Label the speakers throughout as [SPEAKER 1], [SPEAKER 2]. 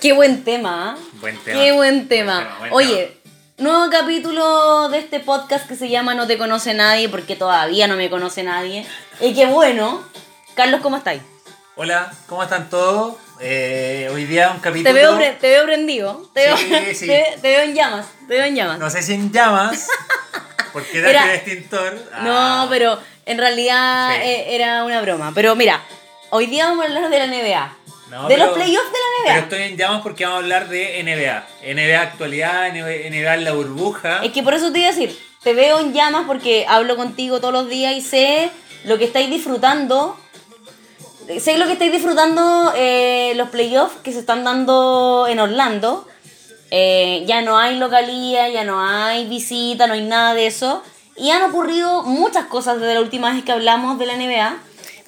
[SPEAKER 1] Qué buen tema. ¿ah?
[SPEAKER 2] Buen tema.
[SPEAKER 1] Qué buen tema.
[SPEAKER 2] tema, buen
[SPEAKER 1] Oye, nuevo capítulo de este podcast que se llama No te conoce nadie porque todavía no me conoce nadie. Y qué bueno. Carlos, ¿cómo estáis?
[SPEAKER 2] Hola, ¿cómo están todos? Eh, hoy día un capítulo.
[SPEAKER 1] Te veo, pre- te veo prendido. Te,
[SPEAKER 2] Sí,
[SPEAKER 1] veo,
[SPEAKER 2] sí.
[SPEAKER 1] te, te veo en llamas. Te veo en llamas.
[SPEAKER 2] No sé si en llamas, porque
[SPEAKER 1] Era-
[SPEAKER 2] el extintor.
[SPEAKER 1] No,
[SPEAKER 2] Ah,
[SPEAKER 1] pero en realidad
[SPEAKER 2] Sí.
[SPEAKER 1] eh, era una broma. Pero mira, hoy día vamos a hablar de la NBA.
[SPEAKER 2] No,
[SPEAKER 1] de
[SPEAKER 2] pero-
[SPEAKER 1] los playoffs de la
[SPEAKER 2] Pero
[SPEAKER 1] NBA.
[SPEAKER 2] estoy en llamas porque vamos a hablar de NBA. NBA actualidad, NBA en la burbuja.
[SPEAKER 1] Es que por eso te iba a decir, te veo en llamas porque hablo contigo todos los días y sé lo que estáis disfrutando. Sé lo que estáis disfrutando eh, los playoffs que se están dando en Orlando. Eh, ya no hay localía, ya no hay visita, no hay nada de eso. Y han ocurrido muchas cosas desde la última vez que hablamos de la NBA.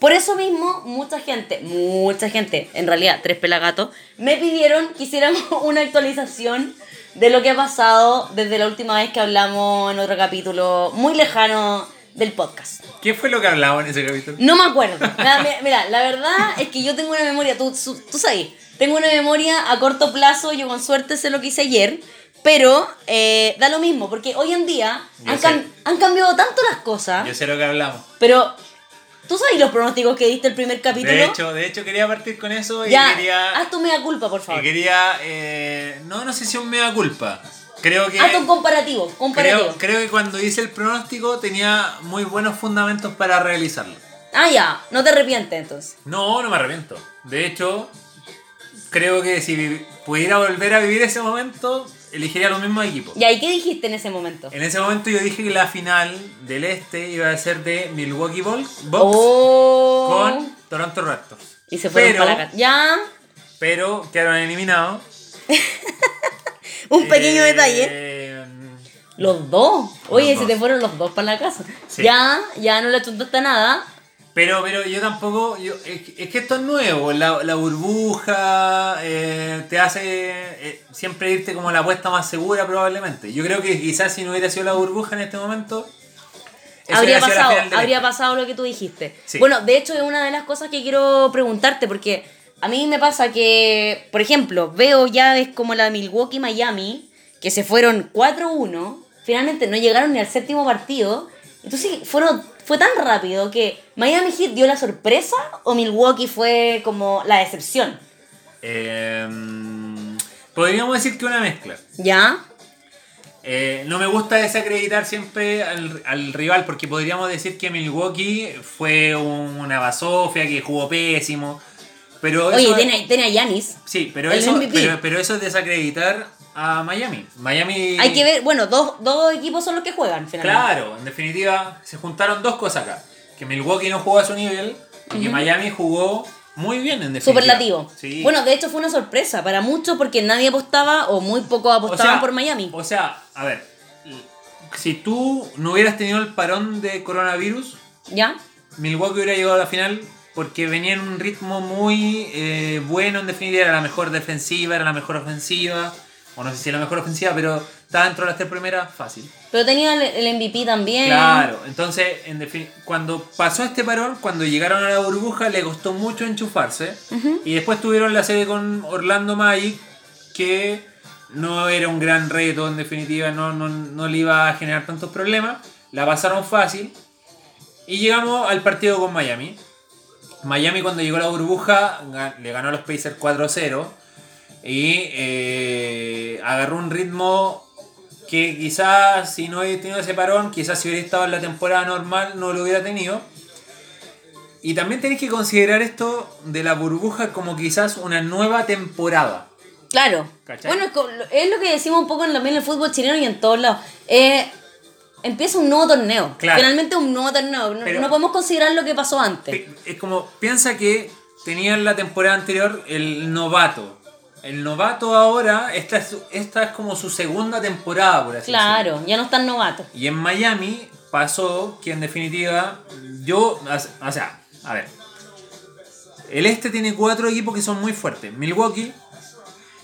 [SPEAKER 1] Por eso mismo, mucha gente, mucha gente, en realidad tres pelagatos, me pidieron que hiciéramos una actualización de lo que ha pasado desde la última vez que hablamos en otro capítulo muy lejano del podcast.
[SPEAKER 2] ¿Qué fue lo que hablamos en ese capítulo?
[SPEAKER 1] No me acuerdo. Mira, mira, la verdad es que yo tengo una memoria, tú, tú sabes, tengo una memoria a corto plazo, yo con suerte sé lo que hice ayer, pero eh, da lo mismo, porque hoy en día han, cam- han cambiado tanto las cosas,
[SPEAKER 2] Yo sé lo que hablamos.
[SPEAKER 1] pero tú sabes los pronósticos que diste el primer capítulo.
[SPEAKER 2] De hecho, de hecho quería partir con eso y
[SPEAKER 1] ya,
[SPEAKER 2] quería.
[SPEAKER 1] haz tu mea culpa, por
[SPEAKER 2] y
[SPEAKER 1] favor.
[SPEAKER 2] quería. eh, no, no sé si un mea culpa. Creo que.
[SPEAKER 1] Haz un comparativo, comparativo.
[SPEAKER 2] Creo, creo que cuando hice el pronóstico tenía muy buenos fundamentos para realizarlo.
[SPEAKER 1] Ah, ya, no te arrepientes entonces.
[SPEAKER 2] No, no me arrepiento. De hecho, creo que si pudiera volver a vivir ese momento, elegiría los mismos equipos.
[SPEAKER 1] Ya, ¿y qué dijiste en ese momento?
[SPEAKER 2] En ese momento yo dije que la final del este iba a ser de Milwaukee Bucks
[SPEAKER 1] Oh.
[SPEAKER 2] con Toronto Raptors.
[SPEAKER 1] Y se fueron
[SPEAKER 2] pero,
[SPEAKER 1] para la casa. Ya,
[SPEAKER 2] Pero quedaron eliminados.
[SPEAKER 1] un pequeño
[SPEAKER 2] Eh,
[SPEAKER 1] detalle. Los dos. Oye,
[SPEAKER 2] Los
[SPEAKER 1] se te fueron los dos para la casa.
[SPEAKER 2] Sí.
[SPEAKER 1] Ya, ya no le chuntaste nada.
[SPEAKER 2] Pero, pero yo tampoco. yo- es, que- es que esto es nuevo. La, la burbuja eh, te hace eh, siempre irte como la apuesta más segura, probablemente. Yo creo que quizás si no hubiera sido la burbuja en este momento.
[SPEAKER 1] habría pasado, habría pasado lo que tú dijiste.
[SPEAKER 2] Sí.
[SPEAKER 1] Bueno, de hecho es una de las cosas que quiero preguntarte porque a mí me pasa que, por ejemplo, veo llaves como la de Milwaukee Miami que se fueron 4-1, finalmente no llegaron ni al séptimo partido. Entonces fueron fue tan rápido que Miami Heat dio la sorpresa o Milwaukee fue como la decepción.
[SPEAKER 2] Eh, podríamos decir que una mezcla.
[SPEAKER 1] ¿Ya?
[SPEAKER 2] Eh, no me gusta desacreditar siempre al, al rival porque podríamos decir que Milwaukee fue un- una basofia, que jugó pésimo. Pero
[SPEAKER 1] Oye,
[SPEAKER 2] eso,
[SPEAKER 1] tiene, tiene a Yanis.
[SPEAKER 2] sí, pero eso, pero eso es desacreditar a Miami. Miami.
[SPEAKER 1] Hay que ver, bueno, dos, dos equipos son los que juegan finalmente.
[SPEAKER 2] Claro, en definitiva, se juntaron dos cosas acá. Que Milwaukee no jugó a su nivel y que Miami jugó muy bien, en definitiva.
[SPEAKER 1] Superlativo.
[SPEAKER 2] Sí.
[SPEAKER 1] Bueno, de hecho fue una sorpresa para muchos porque nadie apostaba o muy pocos
[SPEAKER 2] O
[SPEAKER 1] apostaban
[SPEAKER 2] sea,
[SPEAKER 1] por Miami.
[SPEAKER 2] O sea, a ver, si tú no hubieras tenido el parón de coronavirus,
[SPEAKER 1] ¿Ya?
[SPEAKER 2] Milwaukee hubiera llegado a la final porque venía en un ritmo muy eh, bueno, en definitiva, era la mejor defensiva, era la mejor ofensiva, o no sé si era la mejor ofensiva, pero estaba dentro de las tres primeras, fácil.
[SPEAKER 1] Pero tenía el, MVP también.
[SPEAKER 2] Claro, entonces, en cuando pasó este parón, cuando llegaron a la burbuja, le costó mucho enchufarse. Y después tuvieron la serie con Orlando Magic, que no era un gran reto, en definitiva, no, no, no le iba a generar tantos problemas. La pasaron fácil. Y llegamos al partido con Miami. Miami cuando llegó a la burbuja le ganó a los Pacers 4-0 y eh, agarró un ritmo que quizás si no hubiera tenido ese parón, quizás si hubiera estado en la temporada normal no lo hubiera tenido. Y también tenéis que considerar esto de la burbuja como quizás una nueva temporada.
[SPEAKER 1] Claro.
[SPEAKER 2] ¿Cachai?
[SPEAKER 1] Bueno, es, lo que decimos un poco en, también en el fútbol chileno y en todos lados. Eh, empieza un nuevo torneo.
[SPEAKER 2] Claro.
[SPEAKER 1] Finalmente un nuevo torneo. No,
[SPEAKER 2] Pero-
[SPEAKER 1] no podemos considerar lo que pasó antes.
[SPEAKER 2] Es como, piensa que tenían la temporada anterior el novato. El novato ahora, esta es, esta es como su segunda temporada, por así decirlo.
[SPEAKER 1] Claro, ya no están novatos.
[SPEAKER 2] Y en Miami pasó que en definitiva, yo, o sea, a ver, el este tiene cuatro equipos que son muy fuertes. Milwaukee,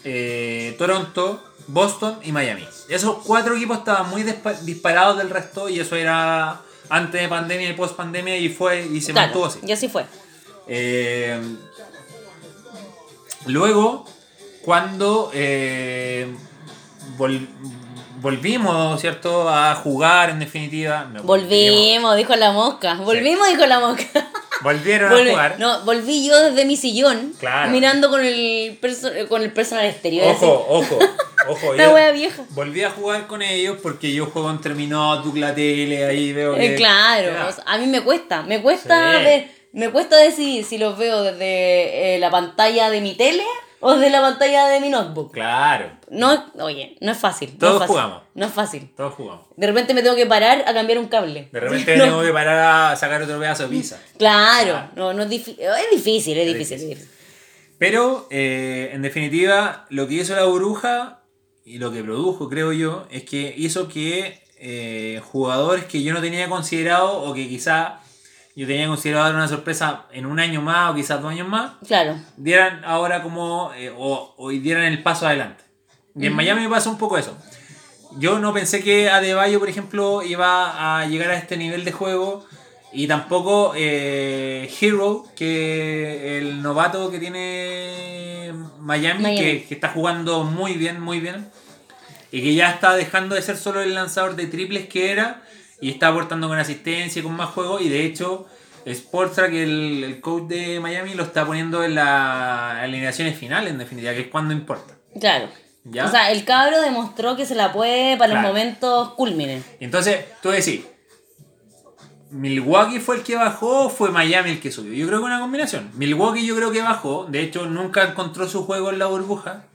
[SPEAKER 2] eh, Toronto, Boston y Miami. Esos cuatro equipos estaban muy dispa- disparados del resto y eso era antes de pandemia y post pandemia y fue y se
[SPEAKER 1] Claro,
[SPEAKER 2] mantuvo así.
[SPEAKER 1] y así fue.
[SPEAKER 2] Eh, luego, cuando eh, vol- volvimos, ¿cierto?, a jugar en definitiva. No,
[SPEAKER 1] Volvimos, dijo la mosca. Volvimos, dijo la mosca.
[SPEAKER 2] Volvieron a jugar.
[SPEAKER 1] No, volví yo desde mi sillón,
[SPEAKER 2] Claro.
[SPEAKER 1] mirando con el, perso- con el personal exterior.
[SPEAKER 2] Ojo, ojo, ojo. Yo
[SPEAKER 1] wea vieja.
[SPEAKER 2] Volví a jugar con ellos porque yo juego entre mi notebook, la tele, ahí veo
[SPEAKER 1] Eh,
[SPEAKER 2] que...
[SPEAKER 1] claro,
[SPEAKER 2] Ya.
[SPEAKER 1] o sea, a mí me cuesta, me cuesta
[SPEAKER 2] Sí.
[SPEAKER 1] ver, me cuesta decidir si los veo desde eh, la pantalla de mi tele o desde la pantalla de mi notebook.
[SPEAKER 2] Claro,
[SPEAKER 1] No, oye, no es fácil. no
[SPEAKER 2] Todos
[SPEAKER 1] es fácil,
[SPEAKER 2] jugamos.
[SPEAKER 1] No es fácil.
[SPEAKER 2] todos jugamos.
[SPEAKER 1] De repente me tengo que parar a cambiar un cable.
[SPEAKER 2] De repente
[SPEAKER 1] No,
[SPEAKER 2] tengo que parar a sacar otro pedazo de pizza.
[SPEAKER 1] Claro,
[SPEAKER 2] Claro.
[SPEAKER 1] no, no es difícil, es difícil, es
[SPEAKER 2] Es
[SPEAKER 1] difícil.
[SPEAKER 2] difícil.
[SPEAKER 1] es difícil.
[SPEAKER 2] Pero, eh, en definitiva, lo que hizo la burbuja y lo que produjo, creo yo, es que hizo que eh, jugadores que yo no tenía considerado o que quizá yo tenía considerado dar una sorpresa en un año más o quizás dos años más,
[SPEAKER 1] Claro,
[SPEAKER 2] dieran ahora como, eh, o, o dieran el paso adelante. Y en Miami me pasó un poco eso. Yo no pensé que Adebayo, por ejemplo, iba a llegar a este nivel de juego. Y tampoco eh, Hero, que el novato que tiene Miami,
[SPEAKER 1] Miami.
[SPEAKER 2] Que, que está jugando muy bien, muy bien. Y que ya está dejando de ser solo el lanzador de triples que era. Y está aportando con asistencia y con más juego. Y de hecho, Sportra, que el, el coach de Miami, lo está poniendo en las alineaciones finales, en definitiva, que es cuando importa.
[SPEAKER 1] claro.
[SPEAKER 2] ¿Ya?
[SPEAKER 1] O sea, el cabro demostró que se la puede para
[SPEAKER 2] Claro.
[SPEAKER 1] los momentos culmines.
[SPEAKER 2] Entonces, tú decís, ¿Milwaukee fue el que bajó o fue Miami el que subió? Yo creo que una combinación. Milwaukee yo creo que bajó, de hecho nunca encontró su juego en la burbuja.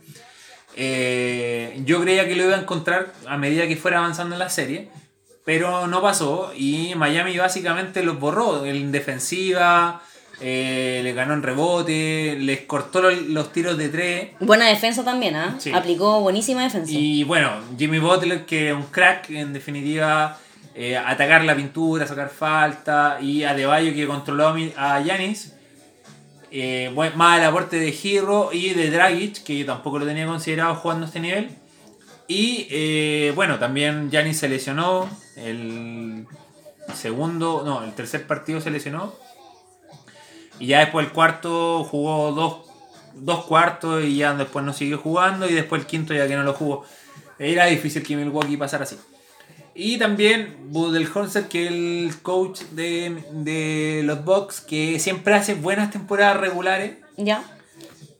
[SPEAKER 2] Eh, yo creía que lo iba a encontrar a medida que fuera avanzando en la serie, pero no pasó y Miami básicamente los borró en defensiva, eh, le ganó en rebote, les cortó los, los tiros de tres.
[SPEAKER 1] Buena defensa también, ¿ah?
[SPEAKER 2] Sí.
[SPEAKER 1] Aplicó buenísima defensa.
[SPEAKER 2] Y bueno, Jimmy Butler, que es un crack, en definitiva, eh, atacar la pintura, sacar falta, y Adebayo, que controló a Yanis. Más el aporte de Hero y de Dragic, que yo tampoco lo tenía considerado jugando a este nivel. Y eh, bueno, también Yanis se lesionó. El segundo, no, el tercer partido se lesionó. Y ya después el cuarto jugó dos, dos cuartos y ya después no siguió jugando. Y después el quinto ya que no lo jugó. Era difícil que Milwaukee pasara así. Y también Budenholzer, que es el coach de, de los Bucks, que siempre hace buenas temporadas regulares,
[SPEAKER 1] ¿Ya?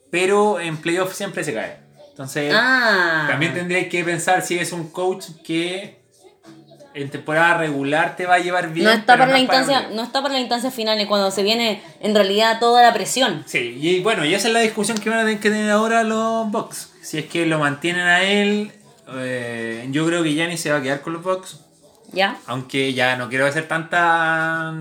[SPEAKER 2] pero en playoffs siempre se cae. Entonces,
[SPEAKER 1] Ah.
[SPEAKER 2] también tendréis que pensar si es un coach que en temporada regular te va a llevar bien.
[SPEAKER 1] no está para la instancia, no está para la instancia final, cuando se viene en realidad toda la presión.
[SPEAKER 2] Sí, y bueno, y esa es la discusión que van a tener que tener ahora los Bucks. Si es que lo mantienen a él, eh, yo creo que Giannis se va a quedar con los Bucks.
[SPEAKER 1] ¿Ya?
[SPEAKER 2] Aunque ya no quiero hacer tanta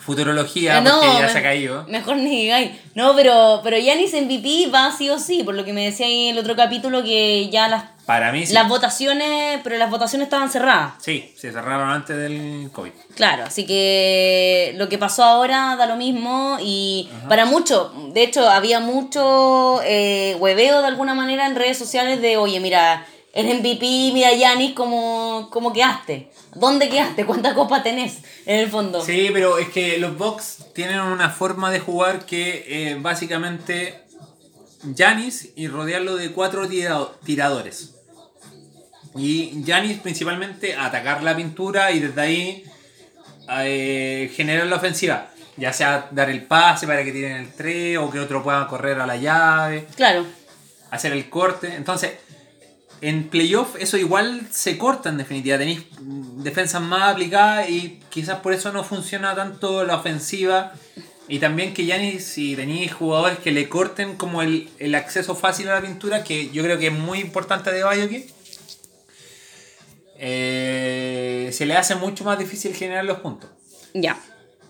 [SPEAKER 2] futurología
[SPEAKER 1] Eh, no,
[SPEAKER 2] porque ya se ha caído.
[SPEAKER 1] Mejor ni digáis. No, pero, pero Yanis MVP va sí o sí, por lo que me decía ahí en el otro capítulo que ya las,
[SPEAKER 2] Para mí sí.
[SPEAKER 1] las votaciones, pero las votaciones estaban cerradas.
[SPEAKER 2] Sí, se cerraron antes del COVID.
[SPEAKER 1] Claro, así que lo que pasó ahora da lo mismo y para muchos, de hecho había mucho eh, hueveo de alguna manera en redes sociales de, oye, mira, el MVP, mira Yanis, ¿cómo, ¿cómo quedaste? ¿Dónde quedaste? ¿Cuántas copas tenés en el fondo?
[SPEAKER 2] Sí, pero es que los Bucks tienen una forma de jugar que eh, básicamente Janis y rodearlo de cuatro tira- tiradores. Y Janis principalmente atacar la pintura y desde ahí eh, generar la ofensiva. Ya sea dar el pase para que tiren el 3 o que otro pueda correr a la llave.
[SPEAKER 1] Claro,
[SPEAKER 2] hacer el corte. Entonces, en playoff eso igual se corta en definitiva. Tenéis defensas más aplicadas y quizás por eso no funciona tanto la ofensiva. Y también que ya ni si tenéis jugadores que le corten como el, el acceso fácil a la pintura, que yo creo que es muy importante de Bayoque. Eh, se le hace mucho más difícil generar los puntos.
[SPEAKER 1] ya.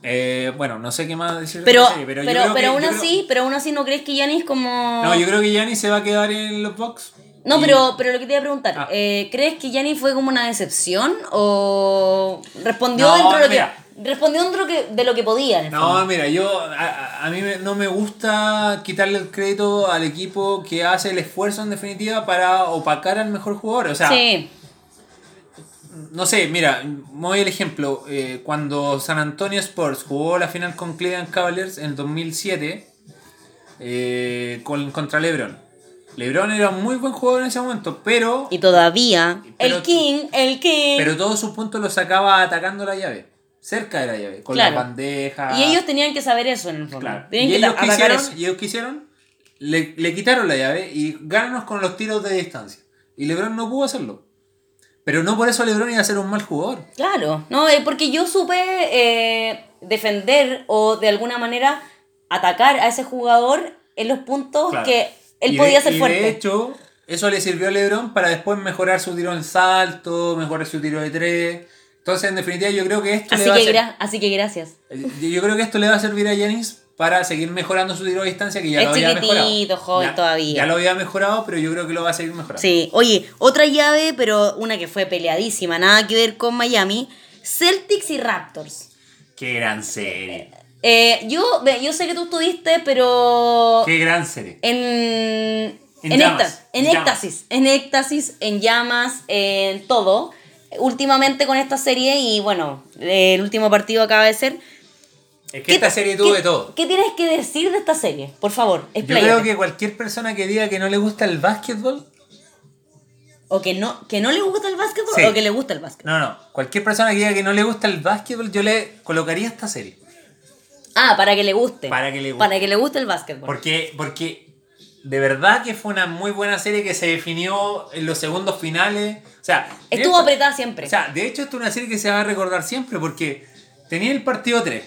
[SPEAKER 2] Eh, bueno, no sé qué más decir de
[SPEAKER 1] Pero,
[SPEAKER 2] serie,
[SPEAKER 1] pero,
[SPEAKER 2] yo
[SPEAKER 1] pero,
[SPEAKER 2] que-
[SPEAKER 1] aún
[SPEAKER 2] yo creo-
[SPEAKER 1] así, pero aún así no crees que Yanis como...
[SPEAKER 2] No, yo creo que Gianni se va a quedar en los box.
[SPEAKER 1] No,
[SPEAKER 2] Y-
[SPEAKER 1] pero, pero lo que te iba a preguntar,
[SPEAKER 2] Ah.
[SPEAKER 1] eh, ¿crees que Yanni fue como una decepción o respondió
[SPEAKER 2] No,
[SPEAKER 1] dentro de lo
[SPEAKER 2] mira.
[SPEAKER 1] que respondió dentro que- de lo que podía? en el
[SPEAKER 2] No,
[SPEAKER 1] fondo?
[SPEAKER 2] mira, yo a, a- mí me- no me gusta quitarle el crédito al equipo que hace el esfuerzo en definitiva para opacar al mejor jugador. O sea,
[SPEAKER 1] sí,
[SPEAKER 2] no sé, mira, voy el ejemplo. eh, cuando San Antonio Spurs jugó la final con Cleveland Cavaliers en 2007 eh, con, contra LeBron. LeBron era un muy buen jugador en ese momento, pero,
[SPEAKER 1] Y todavía,
[SPEAKER 2] Pero-
[SPEAKER 1] el King, el King.
[SPEAKER 2] pero todos sus puntos los sacaba atacando la llave. Cerca de la llave, con
[SPEAKER 1] Claro.
[SPEAKER 2] la bandeja.
[SPEAKER 1] y ellos tenían que saber eso en el fondo.
[SPEAKER 2] Claro.
[SPEAKER 1] Tenían
[SPEAKER 2] Y
[SPEAKER 1] que
[SPEAKER 2] ellos quisieron,
[SPEAKER 1] eso.
[SPEAKER 2] y ellos quisieron, le, le quitaron la llave y gananos con los tiros de distancia. Y LeBron no pudo hacerlo. Pero no por eso LeBron iba a ser un mal jugador.
[SPEAKER 1] Claro, no, eh, porque yo supe eh, defender o de alguna manera atacar a ese jugador en los puntos
[SPEAKER 2] Claro.
[SPEAKER 1] que él
[SPEAKER 2] Y
[SPEAKER 1] podía
[SPEAKER 2] de-
[SPEAKER 1] ser
[SPEAKER 2] y
[SPEAKER 1] fuerte.
[SPEAKER 2] De hecho, eso le sirvió a LeBron para después mejorar su tiro en salto, mejorar su tiro de tres. Entonces, en definitiva, yo creo que esto
[SPEAKER 1] así,
[SPEAKER 2] le va
[SPEAKER 1] que
[SPEAKER 2] a ser-
[SPEAKER 1] así que gracias.
[SPEAKER 2] Yo creo que esto le va a servir a Giannis para seguir mejorando su tiro de distancia, que ya
[SPEAKER 1] Es
[SPEAKER 2] lo había mejorado.
[SPEAKER 1] joven
[SPEAKER 2] Ya-
[SPEAKER 1] todavía.
[SPEAKER 2] Ya lo había mejorado, pero yo creo que lo va a seguir mejorando.
[SPEAKER 1] Sí, oye, otra llave, pero una que fue peleadísima, nada que ver con Miami, Celtics y Raptors.
[SPEAKER 2] Qué gran serie.
[SPEAKER 1] Eh, yo, yo sé que tú estuviste, pero
[SPEAKER 2] Qué gran serie.
[SPEAKER 1] en,
[SPEAKER 2] En
[SPEAKER 1] en,
[SPEAKER 2] llamas,
[SPEAKER 1] éxtasis, en éxtasis, en éxtasis, en llamas, en todo. Últimamente con esta serie y bueno, el último partido acaba de ser.
[SPEAKER 2] Es que esta
[SPEAKER 1] ¿Qué-
[SPEAKER 2] serie tuvo de todo.
[SPEAKER 1] ¿Qué tienes que decir de esta serie? Por favor,
[SPEAKER 2] Yo
[SPEAKER 1] expláyate.
[SPEAKER 2] creo que cualquier persona que diga que no le gusta el básquetbol,
[SPEAKER 1] O que no, que no le gusta el básquetbol
[SPEAKER 2] Sí.
[SPEAKER 1] o que le gusta el básquetbol.
[SPEAKER 2] no, no, cualquier persona que diga que no le gusta el básquetbol, yo le colocaría esta serie.
[SPEAKER 1] Ah, para que le guste.
[SPEAKER 2] Para que le guste.
[SPEAKER 1] Para que le guste el básquetbol.
[SPEAKER 2] Porque, porque de verdad que fue una muy buena serie que se definió en los segundos finales. O sea,
[SPEAKER 1] Estuvo apretada siempre.
[SPEAKER 2] O sea, de hecho, esto es una serie que se va a recordar siempre porque tenía el partido 3.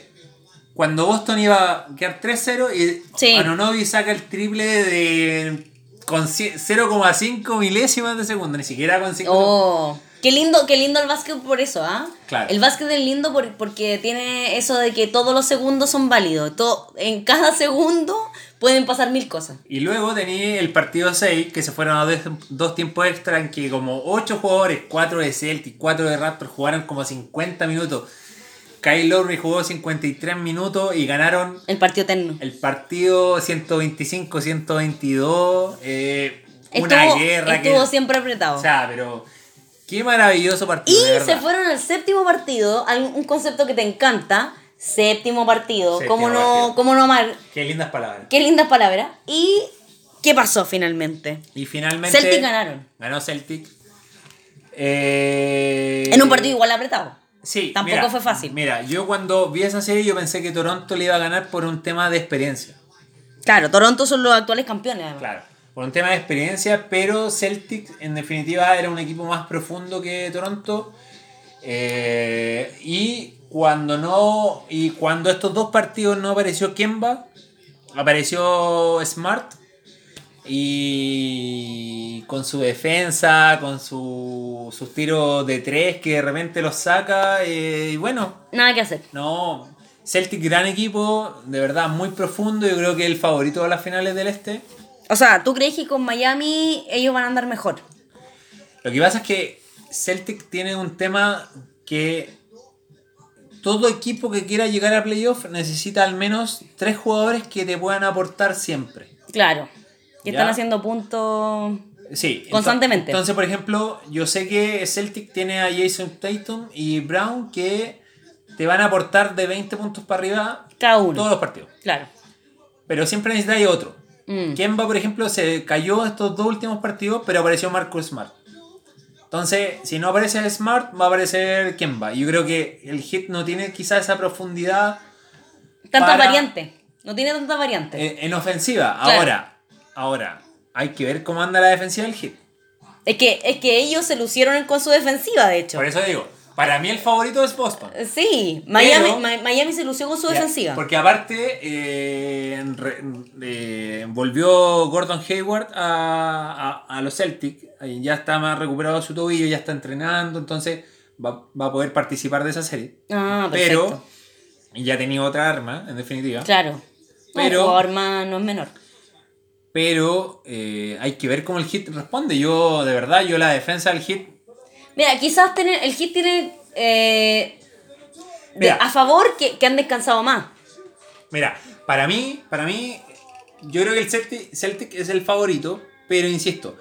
[SPEAKER 2] Cuando Boston iba a quedar 3-0 y
[SPEAKER 1] Sí.
[SPEAKER 2] Anunobi saca el triple de con ci- 0,5 milésimas de segundo, ni siquiera con 5
[SPEAKER 1] Oh, qué lindo, qué lindo el básquet por eso, ¿ah?
[SPEAKER 2] Claro.
[SPEAKER 1] El básquet es lindo por- porque tiene eso de que todos los segundos son válidos. Todo, en cada segundo pueden pasar mil cosas.
[SPEAKER 2] Y luego tenía el partido 6, que se fueron a dos, dos tiempos extra, en que como 8 jugadores, 4 de Celtic, 4 de Raptors, jugaron como 50 minutos. Kyle Lowry jugó 53 minutos y ganaron
[SPEAKER 1] El partido eterno.
[SPEAKER 2] el partido 125-122. eh, una
[SPEAKER 1] Estuvo,
[SPEAKER 2] guerra
[SPEAKER 1] estuvo
[SPEAKER 2] que...
[SPEAKER 1] siempre apretado.
[SPEAKER 2] O sea, pero qué maravilloso partido.
[SPEAKER 1] y
[SPEAKER 2] de
[SPEAKER 1] se fueron al séptimo partido, hay un concepto que te encanta. Séptimo partido,
[SPEAKER 2] Séptimo
[SPEAKER 1] ¿cómo no, cómo no amar?
[SPEAKER 2] Qué lindas palabras.
[SPEAKER 1] Qué lindas palabras. ¿Y qué pasó finalmente?
[SPEAKER 2] Y finalmente...
[SPEAKER 1] Celtic ganaron.
[SPEAKER 2] Ganó Celtic. Eh,
[SPEAKER 1] En un partido igual apretado.
[SPEAKER 2] Sí,
[SPEAKER 1] Tampoco
[SPEAKER 2] mira,
[SPEAKER 1] fue fácil.
[SPEAKER 2] Mira, yo cuando vi esa serie yo pensé que Toronto le iba a ganar por un tema de experiencia.
[SPEAKER 1] Claro, Toronto son los actuales campeones. además.
[SPEAKER 2] Claro. Por un tema de experiencia, pero Celtic en definitiva era un equipo más profundo que Toronto. Eh, y cuando no. Y cuando estos dos partidos no apareció Kemba, apareció Smart. Y con su defensa, con su, sus tiros de tres que de repente los saca. eh, y bueno,
[SPEAKER 1] Nada que hacer.
[SPEAKER 2] no, Celtic gran equipo, de verdad muy profundo. Yo creo que el favorito de las finales del este.
[SPEAKER 1] O sea, ¿tú crees que con Miami ellos van a andar mejor?
[SPEAKER 2] Lo que pasa es que Celtic tiene un tema que todo equipo que quiera llegar a playoff necesita al menos tres jugadores que te puedan aportar siempre.
[SPEAKER 1] Claro. Que están haciendo puntos.
[SPEAKER 2] Sí.
[SPEAKER 1] Constantemente.
[SPEAKER 2] Entonces, por ejemplo, yo sé que Celtic tiene a Jason Tatum y Brown que te van a aportar de 20 puntos para arriba
[SPEAKER 1] Cada uno.
[SPEAKER 2] todos los partidos.
[SPEAKER 1] Claro.
[SPEAKER 2] Pero siempre necesitáis otro.
[SPEAKER 1] Mm.
[SPEAKER 2] Kemba, por ejemplo, se cayó estos dos últimos partidos, pero apareció Marcus Smart. Entonces, si no aparece Smart, va a aparecer Kemba. Yo creo que el hit no tiene quizás esa profundidad
[SPEAKER 1] Tantas variantes. No tiene tantas variantes.
[SPEAKER 2] en, en ofensiva.
[SPEAKER 1] Claro.
[SPEAKER 2] Ahora, ahora, hay que ver cómo anda la defensiva del hit.
[SPEAKER 1] Es, que, es que ellos se lucieron con su defensiva, de hecho.
[SPEAKER 2] Por eso digo, para mí el favorito es Boston.
[SPEAKER 1] Sí, Miami,
[SPEAKER 2] Pero-
[SPEAKER 1] Miami se lució con su defensiva.
[SPEAKER 2] Porque aparte, eh, re- eh, volvió Gordon Hayward a, a- a los Celtic. Ahí Ya está más recuperado su tobillo, ya está entrenando, entonces va, va a poder participar de esa serie.
[SPEAKER 1] Ah, perfecto.
[SPEAKER 2] Pero ya tenía otra arma, en definitiva.
[SPEAKER 1] Claro.
[SPEAKER 2] Pero-
[SPEAKER 1] más no es menor.
[SPEAKER 2] Pero eh, hay que ver cómo el hit responde. Yo, de verdad, yo la defensa del hit.
[SPEAKER 1] Mira, quizás tener, el Hit tiene eh, de- a favor que, que han descansado más.
[SPEAKER 2] Mira, para mí, para mí, yo creo que el Celtic, Celtic es el favorito, pero insisto,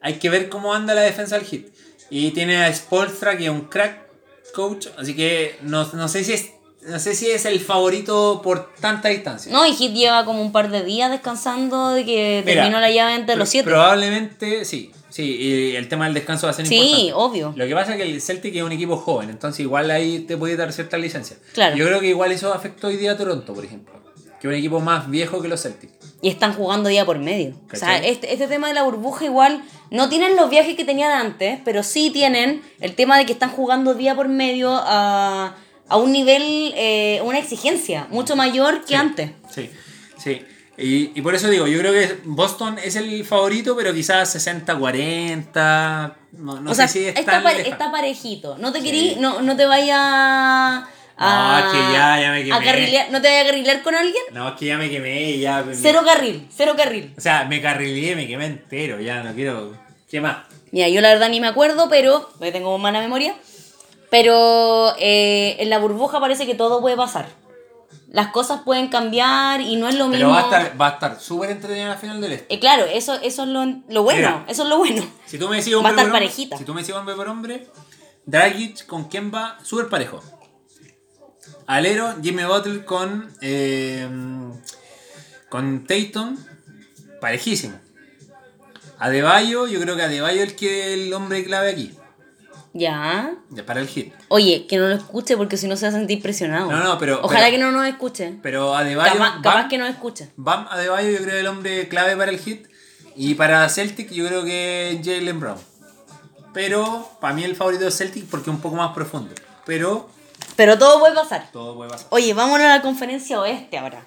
[SPEAKER 2] hay que ver cómo anda la defensa del hit. Y tiene a Spolstra, que es un crack coach, así que no, no sé si es no sé si es el favorito por tanta distancia.
[SPEAKER 1] No, y Hit lleva como un par de días descansando de que
[SPEAKER 2] Mira,
[SPEAKER 1] terminó la llave entre los siete.
[SPEAKER 2] Probablemente sí. Sí, y el tema del descanso va a ser
[SPEAKER 1] Sí,
[SPEAKER 2] importante.
[SPEAKER 1] obvio.
[SPEAKER 2] Lo que pasa es que el Celtic es un equipo joven, entonces igual ahí te puede dar cierta licencia.
[SPEAKER 1] Claro.
[SPEAKER 2] Yo creo que igual eso afectó hoy día a Toronto, por ejemplo. Que es un equipo más viejo que los Celtic.
[SPEAKER 1] Y están jugando día por medio. O sea, este, este tema de la burbuja igual no tienen los viajes que tenían antes, pero sí tienen el tema de que están jugando día por medio a, a un nivel, eh, una exigencia mucho mayor que
[SPEAKER 2] Sí,
[SPEAKER 1] antes.
[SPEAKER 2] Sí, sí. Y, y por eso digo, yo creo que Boston es el favorito, pero quizás 60-40. No, no
[SPEAKER 1] o sea,
[SPEAKER 2] sé si es
[SPEAKER 1] está, pare- está parejito. No te
[SPEAKER 2] Sí.
[SPEAKER 1] querí, no, no te vaya a...
[SPEAKER 2] No, es que ya- ya me
[SPEAKER 1] a
[SPEAKER 2] quemé.
[SPEAKER 1] carrilear- ¿No te vaya a carrilear con alguien?
[SPEAKER 2] No, es que ya me quemé y ya. me-
[SPEAKER 1] Cero carril, cero carril.
[SPEAKER 2] O sea, me carrileé, me quemé entero, ya no quiero. ¿Qué más?
[SPEAKER 1] Mira, yo la verdad ni me acuerdo, pero porque tengo mala memoria. Pero eh, en la burbuja parece que todo puede pasar. Las cosas pueden cambiar y no es lo
[SPEAKER 2] Pero
[SPEAKER 1] mismo.
[SPEAKER 2] va a estar va a estar súper entretenida la final del este.
[SPEAKER 1] Eh, claro, eso, eso es lo, lo bueno.
[SPEAKER 2] Mira.
[SPEAKER 1] Eso es lo bueno.
[SPEAKER 2] Si tú me decís
[SPEAKER 1] Va a
[SPEAKER 2] hombre
[SPEAKER 1] estar
[SPEAKER 2] por hombre,
[SPEAKER 1] parejita.
[SPEAKER 2] si tú me decís hombre por hombre, Dragic con Kemba, súper parejo. Alero, Jimmy Butler con eh, con Tatum, parejísimo. Adebayo, yo creo que Adebayo es el que el hombre clave aquí,
[SPEAKER 1] Ya.
[SPEAKER 2] ya para el hit.
[SPEAKER 1] Oye, que no lo escuche porque si no se va a sentir presionado.
[SPEAKER 2] No, no, pero-
[SPEAKER 1] Ojalá
[SPEAKER 2] pero-
[SPEAKER 1] que no nos escuche.
[SPEAKER 2] Pero Adebayo,
[SPEAKER 1] Capaz,
[SPEAKER 2] Bam,
[SPEAKER 1] capaz que nos escuche.
[SPEAKER 2] Bam Adebayo yo creo el hombre clave para el hit. Y para Celtic yo creo que Jalen Brown. Pero para mí el favorito es Celtic porque es un poco más profundo. Pero
[SPEAKER 1] Pero todo puede pasar.
[SPEAKER 2] todo puede pasar.
[SPEAKER 1] Oye, vámonos a la conferencia oeste ahora.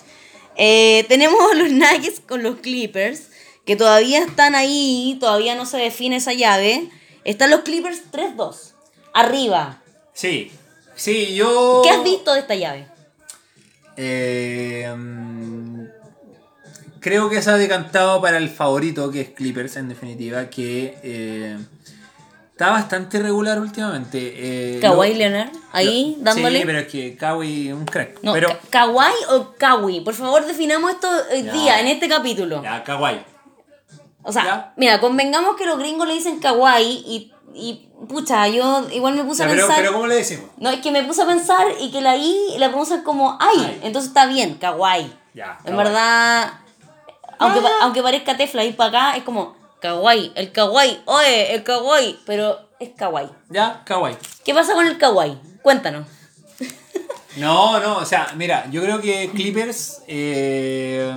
[SPEAKER 1] Eh, tenemos los Nuggets con los Clippers, que todavía están ahí, todavía no se define esa llave. Están los Clippers 3-2, arriba.
[SPEAKER 2] Sí, sí, yo...
[SPEAKER 1] ¿Qué has visto de esta llave?
[SPEAKER 2] Eh, creo que se ha decantado para el favorito, que es Clippers, en definitiva, que eh, está bastante regular últimamente. Eh,
[SPEAKER 1] Kawhi
[SPEAKER 2] lo-
[SPEAKER 1] Leonard, ahí, dándole.
[SPEAKER 2] Sí, pero es que Kawhi es un crack.
[SPEAKER 1] No,
[SPEAKER 2] pero,
[SPEAKER 1] Ka- ¿Kawhi o Kawi? Por favor, definamos esto hoy
[SPEAKER 2] Ya.
[SPEAKER 1] día, en este capítulo.
[SPEAKER 2] ya, Kawhi.
[SPEAKER 1] O sea,
[SPEAKER 2] Ya.
[SPEAKER 1] mira, convengamos que los gringos le dicen Kawaii y, y pucha, yo igual me puse
[SPEAKER 2] Ya,
[SPEAKER 1] a
[SPEAKER 2] pero,
[SPEAKER 1] pensar.
[SPEAKER 2] pero ¿cómo le decimos?
[SPEAKER 1] No, es que me puse a pensar y que la I la pronuncian como ay,
[SPEAKER 2] Ay.
[SPEAKER 1] entonces está bien, kawaii.
[SPEAKER 2] Ya,
[SPEAKER 1] En
[SPEAKER 2] kawaii.
[SPEAKER 1] verdad, aunque, aunque parezca tefla ir para acá, es como kawaii, el kawaii, oye, el kawaii, pero es kawaii.
[SPEAKER 2] Ya, Kawhi.
[SPEAKER 1] ¿Qué pasa con el kawaii? Cuéntanos.
[SPEAKER 2] No, no, o sea, mira, yo creo que Clippers. eh,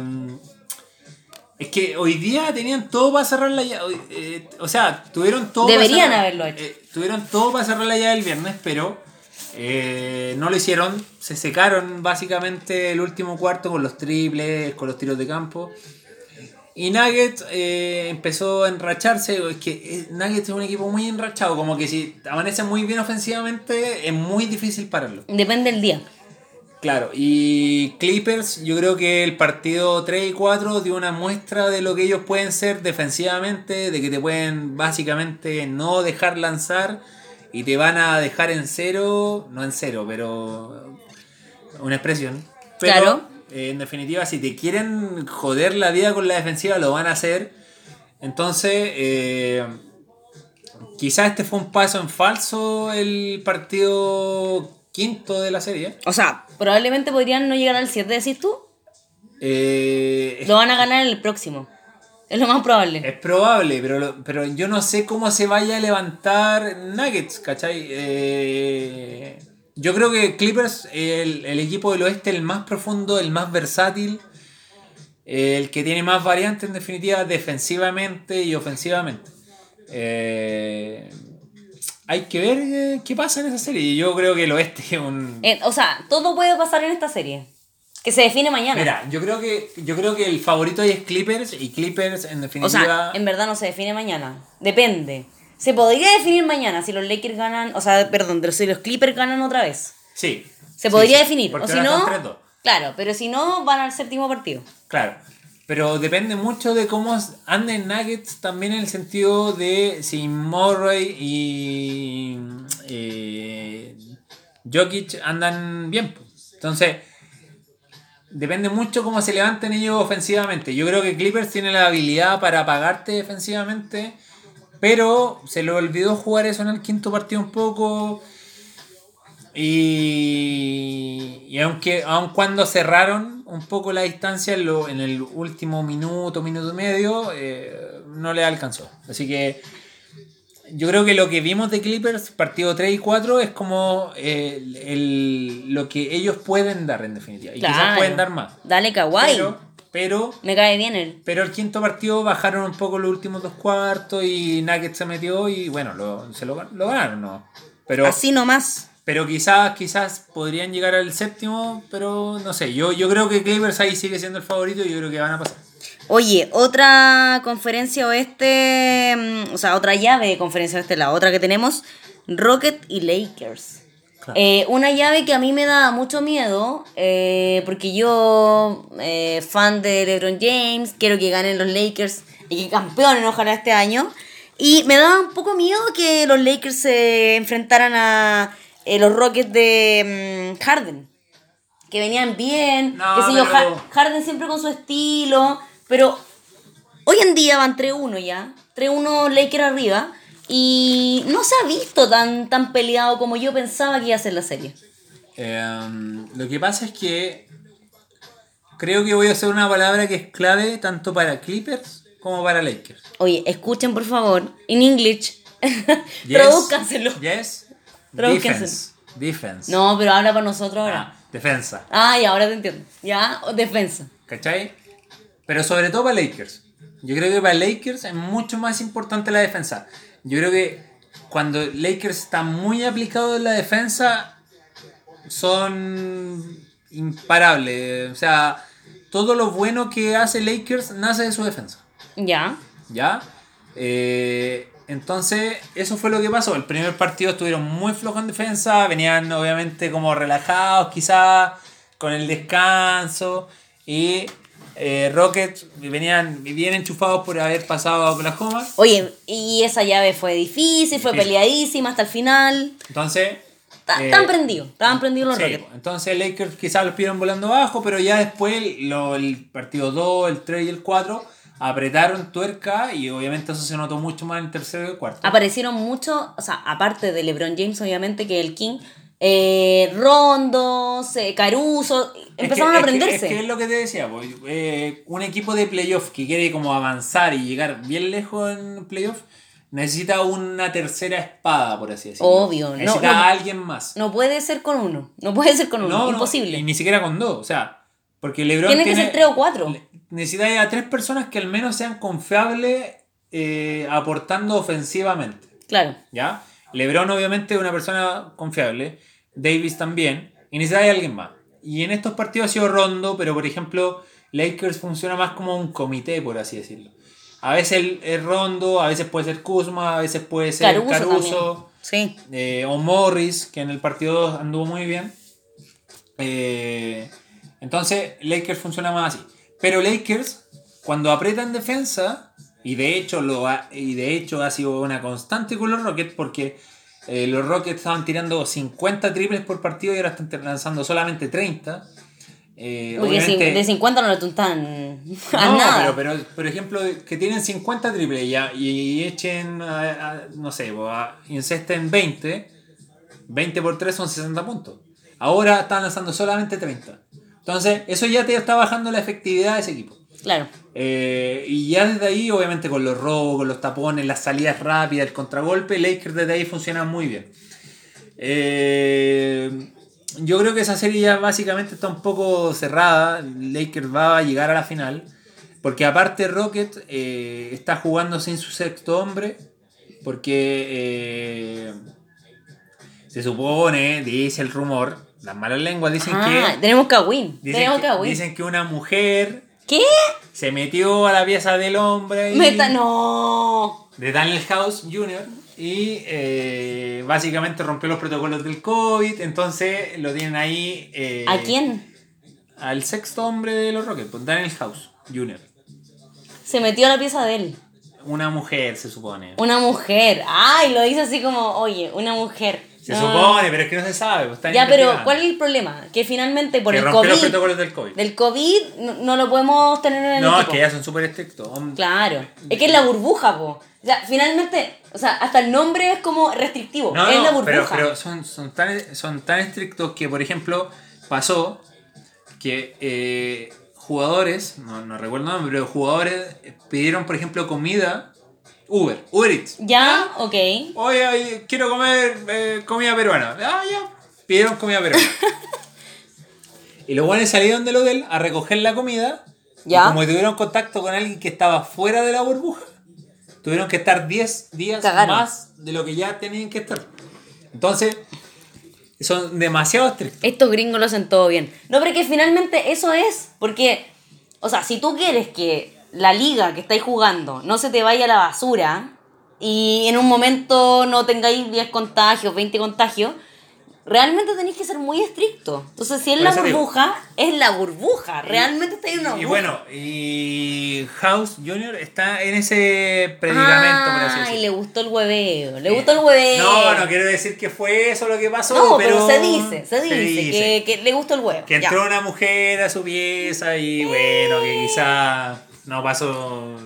[SPEAKER 2] es que hoy día tenían todo para cerrar la llave. eh, o sea, tuvieron todo. para
[SPEAKER 1] Deberían
[SPEAKER 2] cerrar-
[SPEAKER 1] haberlo hecho.
[SPEAKER 2] eh, tuvieron todo para cerrar la llave el viernes, pero eh, no lo hicieron. Se secaron básicamente el último cuarto con los triples, con los tiros de campo. Y Nuggets empezó a enracharse. Es que Nuggets es un equipo muy enrachado. Como que si amanece muy bien ofensivamente, es muy difícil pararlo.
[SPEAKER 1] Depende del día.
[SPEAKER 2] Claro, y Clippers, yo creo que el partido 3 y 4 dio una muestra de lo que ellos pueden ser defensivamente, de que te pueden básicamente no dejar lanzar y te van a dejar en cero, no en cero, pero una expresión. Pero,
[SPEAKER 1] Claro.
[SPEAKER 2] eh, en definitiva, si te quieren joder la vida con la defensiva, lo van a hacer. Entonces, eh, quizás este fue un paso en falso el partido quinto de la serie.
[SPEAKER 1] O sea, probablemente podrían no llegar al 7, decís tú.
[SPEAKER 2] Eh,
[SPEAKER 1] Lo van a ganar en el próximo. Es lo más probable.
[SPEAKER 2] es probable, pero, pero yo no sé cómo se vaya a levantar Nuggets, ¿cachai? Eh, yo creo que Clippers, el, el equipo del oeste, el más profundo, el más versátil, el que tiene más variantes en definitiva defensivamente y ofensivamente. Eh, hay que ver eh, qué pasa en esa serie. Yo creo que el oeste es un...
[SPEAKER 1] Eh, o sea, todo puede pasar en esta serie. Que se define mañana.
[SPEAKER 2] Mira, yo creo que yo creo que el favorito ahí es Clippers y Clippers en
[SPEAKER 1] O
[SPEAKER 2] definitiva
[SPEAKER 1] sea, en verdad no se define mañana. Depende. Se podría definir mañana si los Lakers ganan, o sea, perdón, pero si los Clippers ganan otra vez.
[SPEAKER 2] sí.
[SPEAKER 1] Se
[SPEAKER 2] Sí,
[SPEAKER 1] podría
[SPEAKER 2] sí,
[SPEAKER 1] definir. O si no,
[SPEAKER 2] son 3-2.
[SPEAKER 1] claro, pero si no, van al séptimo partido.
[SPEAKER 2] Claro. Pero depende mucho de cómo anden Nuggets también en el sentido de si Murray y eh, Jokic andan bien. pues. Entonces, depende mucho cómo se levanten ellos ofensivamente. Yo creo que Clippers tiene la habilidad para apagarte defensivamente, pero se le olvidó jugar eso en el quinto partido un poco. Y, y aunque aun cuando cerraron un poco la distancia en, lo- en el último minuto, minuto y medio, eh, no le alcanzó. Así que yo creo que lo que vimos de Clippers, partido 3 y 4, es como eh, el- el- lo que ellos pueden dar en definitiva. Y quizás
[SPEAKER 1] Claro.
[SPEAKER 2] pueden dar más.
[SPEAKER 1] Dale, kawaii.
[SPEAKER 2] Pero, pero,
[SPEAKER 1] Me cae bien él.
[SPEAKER 2] pero el quinto partido bajaron un poco los últimos dos cuartos y Nuggets se metió y bueno, lo, se lo, lo ganaron, ¿no? Pero,
[SPEAKER 1] Así nomás.
[SPEAKER 2] Pero quizás, quizás podrían llegar al séptimo, pero no sé. Yo, yo creo que Clippers ahí sigue siendo el favorito y yo creo que van a pasar.
[SPEAKER 1] Oye, otra conferencia oeste, mm, o sea, otra llave de conferencia oeste, la otra que tenemos, Rocket y Lakers.
[SPEAKER 2] Claro.
[SPEAKER 1] Eh, una llave que a mí me da mucho miedo, eh, porque yo, eh, fan de LeBron James, quiero que ganen los Lakers y que campeonen ojalá este año. Y me da un poco miedo que los Lakers se enfrentaran a eh, los Rockets de mm, Harden que venían bien,
[SPEAKER 2] No,
[SPEAKER 1] que sé yo,
[SPEAKER 2] pero-
[SPEAKER 1] Har- Harden siempre con su estilo, pero hoy en día van 3-1 ya, 3-1 Lakers arriba, y no se ha visto tan, tan peleado como yo pensaba que iba a ser la serie.
[SPEAKER 2] Em, lo que pasa es que creo que voy a hacer una palabra que es clave tanto para Clippers como para Lakers.
[SPEAKER 1] Oye, escuchen por favor, en English.
[SPEAKER 2] Yes. Defense. Defense.
[SPEAKER 1] No, pero habla para nosotros ahora.
[SPEAKER 2] Ah, defensa.
[SPEAKER 1] Ah, y ahora te entiendo. Ya, o defensa.
[SPEAKER 2] ¿Cachai? Pero sobre todo para Lakers. Yo creo que para Lakers es mucho más importante la defensa. Yo creo que cuando Lakers está muy aplicado en la defensa, son imparables. O sea, todo lo bueno que hace Lakers nace de su defensa.
[SPEAKER 1] Ya.
[SPEAKER 2] ¿Ya? Eh, entonces, eso fue lo que pasó. El primer partido estuvieron muy flojos en defensa, venían obviamente como relajados, quizás con el descanso. Y eh, Rockets venían bien enchufados por haber pasado a Oklahoma.
[SPEAKER 1] Oye, y esa llave fue difícil, fue
[SPEAKER 2] Difícil.
[SPEAKER 1] peleadísima hasta el final.
[SPEAKER 2] Entonces. Eh,
[SPEAKER 1] Estaban prendidos, estaban prendidos los
[SPEAKER 2] sí,
[SPEAKER 1] Rockets.
[SPEAKER 2] entonces Lakers quizás los pidieron volando abajo, pero ya después lo- el partido 2, el 3 y el 4 apretaron tuerca y obviamente eso se notó mucho más en el tercero y el cuarto.
[SPEAKER 1] Aparecieron muchos, o sea, aparte de LeBron James, obviamente, que el King, eh, Rondos, eh, Caruso,
[SPEAKER 2] Es
[SPEAKER 1] empezaron
[SPEAKER 2] que-
[SPEAKER 1] a
[SPEAKER 2] es que-
[SPEAKER 1] aprenderse.
[SPEAKER 2] Es que, es lo que te decía, pues, eh, un equipo de playoff que quiere como avanzar y llegar bien lejos en playoff necesita una tercera espada, por así decirlo.
[SPEAKER 1] Obvio, no-
[SPEAKER 2] necesita
[SPEAKER 1] no-
[SPEAKER 2] a alguien más.
[SPEAKER 1] No puede ser con uno, no puede ser con uno,
[SPEAKER 2] No, no,
[SPEAKER 1] imposible.
[SPEAKER 2] y ni siquiera con dos, o sea, porque LeBron
[SPEAKER 1] Tiene que
[SPEAKER 2] tiene-
[SPEAKER 1] ser tres o cuatro.
[SPEAKER 2] Necesita a tres personas que al menos sean confiables eh, aportando ofensivamente.
[SPEAKER 1] Claro.
[SPEAKER 2] ¿Ya? LeBron obviamente es una persona confiable, Davis también, y necesita a alguien más. Y en estos partidos ha sido Rondo, pero por ejemplo, Lakers funciona más como un comité, por así decirlo. A veces es Rondo, a veces puede ser Kuzma, a veces puede ser
[SPEAKER 1] Caruso. Sí.
[SPEAKER 2] eh, o Morris, que en el partido 2 anduvo muy bien. Eh, entonces, Lakers funciona más así. Pero Lakers, cuando aprieta en defensa, y de hecho, lo ha, y de hecho ha sido una constante con los Rockets, porque eh, los Rockets estaban tirando 50 triples por partido y ahora están lanzando solamente 30. Eh,
[SPEAKER 1] Porque
[SPEAKER 2] obviamente-
[SPEAKER 1] de 50 no le tuntan a
[SPEAKER 2] no,
[SPEAKER 1] nada.
[SPEAKER 2] pero, pero, por ejemplo, que tienen 50 triples ya, y echen, a- a- no sé, a- incesten 20, 20 por 3 son 60 puntos. Ahora están lanzando solamente 30. Entonces, eso ya te está bajando la efectividad de ese equipo.
[SPEAKER 1] Claro.
[SPEAKER 2] Eh, y ya desde ahí, obviamente, con los robos, con los tapones, las salidas rápidas, el contragolpe, Lakers desde ahí funciona muy bien. Eh, yo creo que esa serie ya básicamente está un poco cerrada. Lakers va a llegar a la final. Porque aparte Rocket eh, está jugando sin su sexto hombre. Porque se supone, dice el rumor, las malas lenguas dicen
[SPEAKER 1] Ah,
[SPEAKER 2] que...
[SPEAKER 1] tenemos Kawin. Tenemos
[SPEAKER 2] que,
[SPEAKER 1] Kawin.
[SPEAKER 2] dicen que una mujer
[SPEAKER 1] ¿Qué?
[SPEAKER 2] se metió a la pieza del hombre y-
[SPEAKER 1] Meta, no.
[SPEAKER 2] de Daniel House Jr. y eh, básicamente rompió los protocolos del COVID. Entonces lo tienen ahí. eh,
[SPEAKER 1] ¿A quién?
[SPEAKER 2] Al sexto hombre de los Rockets, pues Daniel House Jr.
[SPEAKER 1] Se metió a la pieza de él.
[SPEAKER 2] Una mujer, se supone.
[SPEAKER 1] Una mujer. Ay, lo dice así como, oye, una mujer.
[SPEAKER 2] Se supone, pero es que no se sabe. pues,
[SPEAKER 1] Ya, pero. ¿cuál es el problema? Que finalmente por
[SPEAKER 2] Que
[SPEAKER 1] el
[SPEAKER 2] rompió los
[SPEAKER 1] COVID,
[SPEAKER 2] protocolos del COVID.
[SPEAKER 1] del COVID no, no lo podemos tener en el
[SPEAKER 2] No, es que ya son súper estrictos.
[SPEAKER 1] Claro, es que es la burbuja, po. O sea, finalmente, o sea, hasta el nombre es como restrictivo,
[SPEAKER 2] No,
[SPEAKER 1] es la burbuja.
[SPEAKER 2] pero, pero son, son, tan, son tan estrictos que, por ejemplo, pasó que eh, jugadores, no, no recuerdo el nombre, pero jugadores pidieron, por ejemplo, comida Uber, Uber Eats.
[SPEAKER 1] Ya, ok.
[SPEAKER 2] Oye, oye, quiero comer eh, comida peruana. Ah, ya. Pidieron comida peruana. y los buenos salieron del hotel a recoger la comida. y
[SPEAKER 1] Ya.
[SPEAKER 2] como tuvieron contacto con alguien que estaba fuera de la burbuja, tuvieron que estar 10 días
[SPEAKER 1] Cagaron.
[SPEAKER 2] más de lo que ya tenían que estar. Entonces, son demasiado estrictos.
[SPEAKER 1] Estos gringos lo hacen todo bien. No, pero que finalmente eso es, porque, o sea, si tú quieres que la liga que estáis jugando no se te vaya a la basura y en un momento no tengáis 10 contagios, 20 contagios, realmente tenéis que ser muy estricto. Entonces, si es
[SPEAKER 2] Por
[SPEAKER 1] la
[SPEAKER 2] eso digo.
[SPEAKER 1] burbuja, es la burbuja. Realmente estáis en una
[SPEAKER 2] Y
[SPEAKER 1] burbuja.
[SPEAKER 2] bueno, y House Jr. está en ese predicamento, por así
[SPEAKER 1] Ay,
[SPEAKER 2] decirlo.
[SPEAKER 1] le gustó el hueveo. Le gustó el hueveo.
[SPEAKER 2] No, no quiero decir que fue eso lo que pasó,
[SPEAKER 1] No,
[SPEAKER 2] pero,
[SPEAKER 1] pero, se dice, se dice, Que, que le gustó el huevo.
[SPEAKER 2] que
[SPEAKER 1] ya.
[SPEAKER 2] entró una mujer a su pieza y bueno, que quizá no pasó.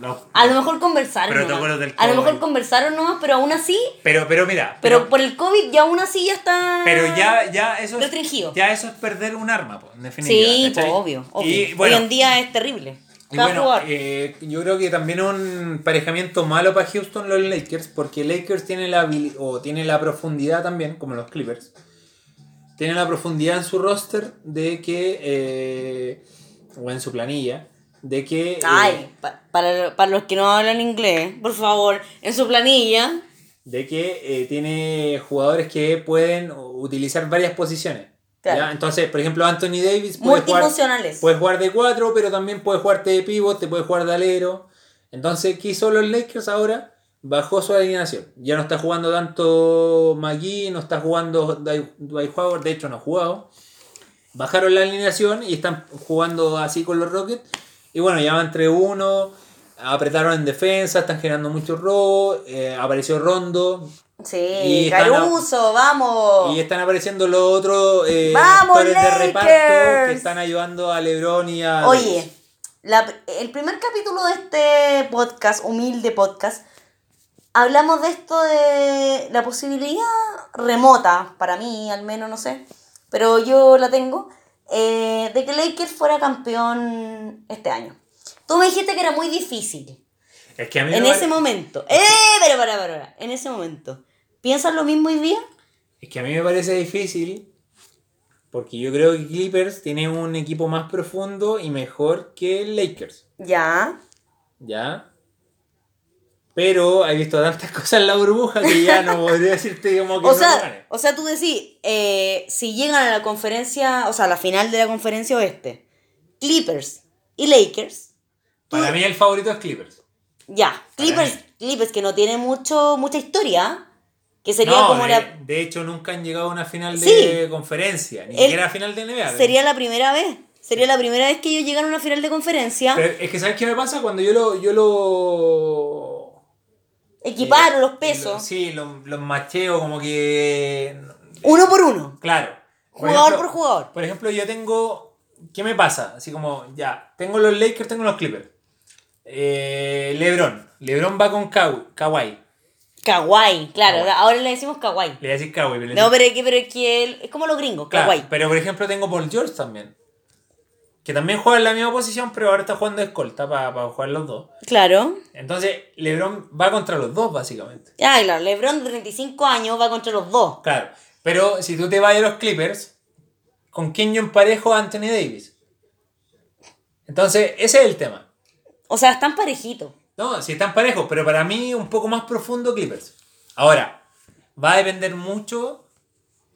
[SPEAKER 2] no-
[SPEAKER 1] A lo mejor conversaron. Nomás.
[SPEAKER 2] del
[SPEAKER 1] A lo mejor
[SPEAKER 2] COVID.
[SPEAKER 1] conversaron nomás, pero aún así.
[SPEAKER 2] Pero, pero mira,
[SPEAKER 1] Pero,
[SPEAKER 2] pero,
[SPEAKER 1] por el COVID ya aún así ya está.
[SPEAKER 2] pero ya, ya eso es,
[SPEAKER 1] Restringido.
[SPEAKER 2] ya eso es perder un arma, en definitiva.
[SPEAKER 1] Sí, pues, obvio. obvio.
[SPEAKER 2] Y bueno,
[SPEAKER 1] Hoy en día es terrible.
[SPEAKER 2] y bueno, eh, yo creo que también un emparejamiento malo para Houston los Lakers, porque Lakers tiene la o tiene la profundidad también, como los Clippers. Tienen la profundidad en su roster de que, eh, o en su planilla, de que... eh,
[SPEAKER 1] Ay, pa- para, para los que no hablan inglés, por favor, en su planilla.
[SPEAKER 2] de que eh, tiene jugadores que pueden utilizar varias posiciones.
[SPEAKER 1] Claro.
[SPEAKER 2] ¿ya? Entonces, por ejemplo, Anthony Davis puede jugar,
[SPEAKER 1] Multifuncionales.
[SPEAKER 2] puede jugar de 4, pero también puede jugarte de pivot, te puede jugar de alero. Entonces, ¿qué hizo los Lakers ahora? Bajó su alineación. Ya no está jugando tanto McGee, no está jugando Dwight Howard, de hecho no ha jugado. Bajaron la alineación y están jugando así con los Rockets. Y bueno, ya van 3-1, apretaron en defensa, están generando mucho robo, eh, apareció Rondo,
[SPEAKER 1] Sí,
[SPEAKER 2] Y están a-
[SPEAKER 1] Caruso, vamos.
[SPEAKER 2] y están apareciendo los otros eh,
[SPEAKER 1] ¡Vamos,
[SPEAKER 2] actores de reparto que están ayudando a LeBron y a.
[SPEAKER 1] Oye, la- el primer capítulo de este podcast, humilde podcast, hablamos de esto de la posibilidad remota, para mí al menos, no sé, pero yo la tengo, eh, de que Lakers fuera campeón este año. Tú me dijiste que era muy difícil.
[SPEAKER 2] Es que a mí
[SPEAKER 1] En
[SPEAKER 2] me
[SPEAKER 1] ese momento. ¡Eh! Pero para, para, para. En ese momento. ¿Piensas lo mismo hoy día?
[SPEAKER 2] Es que a mí me parece difícil. Porque yo creo que Clippers tiene un equipo más profundo y mejor que Lakers.
[SPEAKER 1] Ya.
[SPEAKER 2] ¿Ya? Pero he visto tantas cosas en la burbuja que ya no podría decirte como que
[SPEAKER 1] O
[SPEAKER 2] no
[SPEAKER 1] sea, o sea, tú decís, eh, si llegan a la conferencia, o sea, a la final de la conferencia oeste, Clippers y Lakers, tú-
[SPEAKER 2] Para mí el favorito es Clippers.
[SPEAKER 1] ya, Clippers. Clippers que no tiene mucho, mucha historia, que sería
[SPEAKER 2] no,
[SPEAKER 1] como
[SPEAKER 2] de,
[SPEAKER 1] la,
[SPEAKER 2] de hecho nunca han llegado a una final de
[SPEAKER 1] Sí.
[SPEAKER 2] conferencia, ni siquiera a final de NBA.
[SPEAKER 1] sería la primera vez, sería la primera vez que ellos llegan a una final de conferencia,
[SPEAKER 2] Pero es que ¿sabes qué me pasa? Cuando yo lo... Yo lo
[SPEAKER 1] equiparon los pesos,
[SPEAKER 2] lo- sí, los los macheo como que...
[SPEAKER 1] uno por uno,
[SPEAKER 2] Claro.
[SPEAKER 1] jugador
[SPEAKER 2] ejemplo-
[SPEAKER 1] por jugador.
[SPEAKER 2] Por ejemplo, yo tengo... ¿Qué me pasa? Así como, ya, tengo los Lakers, tengo los Clippers. Eh, Lebron. Lebron va con Kawhi. Kawhi.
[SPEAKER 1] Kawhi, claro, ahora le decimos Kawhi.
[SPEAKER 2] Le decir Kawhi. pero le
[SPEAKER 1] No, pero es que, pero es que es como los gringos,
[SPEAKER 2] Claro,
[SPEAKER 1] Kawhi.
[SPEAKER 2] pero por ejemplo tengo Paul George también. Que también juega en la misma posición, pero ahora está jugando de escolta para jugar los dos.
[SPEAKER 1] Claro.
[SPEAKER 2] Entonces, LeBron va contra los dos, básicamente.
[SPEAKER 1] Ah, claro, LeBron de 35 años va contra los dos.
[SPEAKER 2] Claro. Pero si tú te vas a los Clippers, ¿con quién yo emparejo a Anthony Davis? Entonces, ese es el tema.
[SPEAKER 1] O sea, están parejitos.
[SPEAKER 2] No, si están parejos, pero para mí un poco más profundo Clippers. Ahora, va a depender mucho,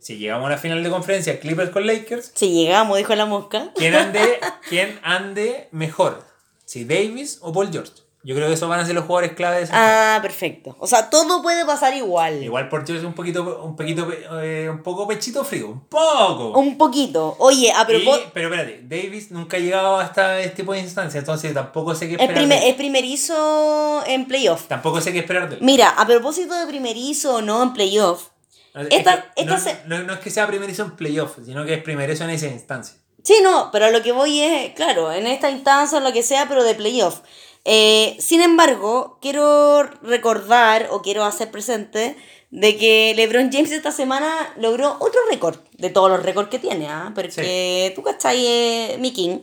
[SPEAKER 2] si llegamos a la final de conferencia Clippers con Lakers,
[SPEAKER 1] Si llegamos, dijo la mosca.
[SPEAKER 2] quién ande, quién ande mejor, si Davis o Paul George. Yo creo que esos van a ser los jugadores clave de esa final.
[SPEAKER 1] Ah, perfecto. O sea, todo puede pasar igual.
[SPEAKER 2] Igual Paul George es un poquito, un poquito, eh, un poco pechito frío, un poco.
[SPEAKER 1] Un poquito. Oye, a propósito.
[SPEAKER 2] pero espérate, Davis nunca ha llegado hasta este tipo de instancia, entonces tampoco sé qué
[SPEAKER 1] Es,
[SPEAKER 2] esperar.
[SPEAKER 1] primer-
[SPEAKER 2] de él.
[SPEAKER 1] es primerizo en playoff.
[SPEAKER 2] Tampoco sé qué esperar de él.
[SPEAKER 1] Mira, a propósito de primerizo o no en playoff,
[SPEAKER 2] Es
[SPEAKER 1] Esta-
[SPEAKER 2] que
[SPEAKER 1] esta
[SPEAKER 2] no,
[SPEAKER 1] se-
[SPEAKER 2] no- no es que sea primerizo en playoff, sino que es primerizo en esa instancia.
[SPEAKER 1] Sí, no, pero a lo que voy es, claro, en esta instancia, lo que sea, pero de playoff. Eh, sin embargo, quiero recordar o quiero hacer presente de que LeBron James esta semana logró otro récord de todos los récords que tiene, ¿ah? Porque tú cachai, eh, mi king.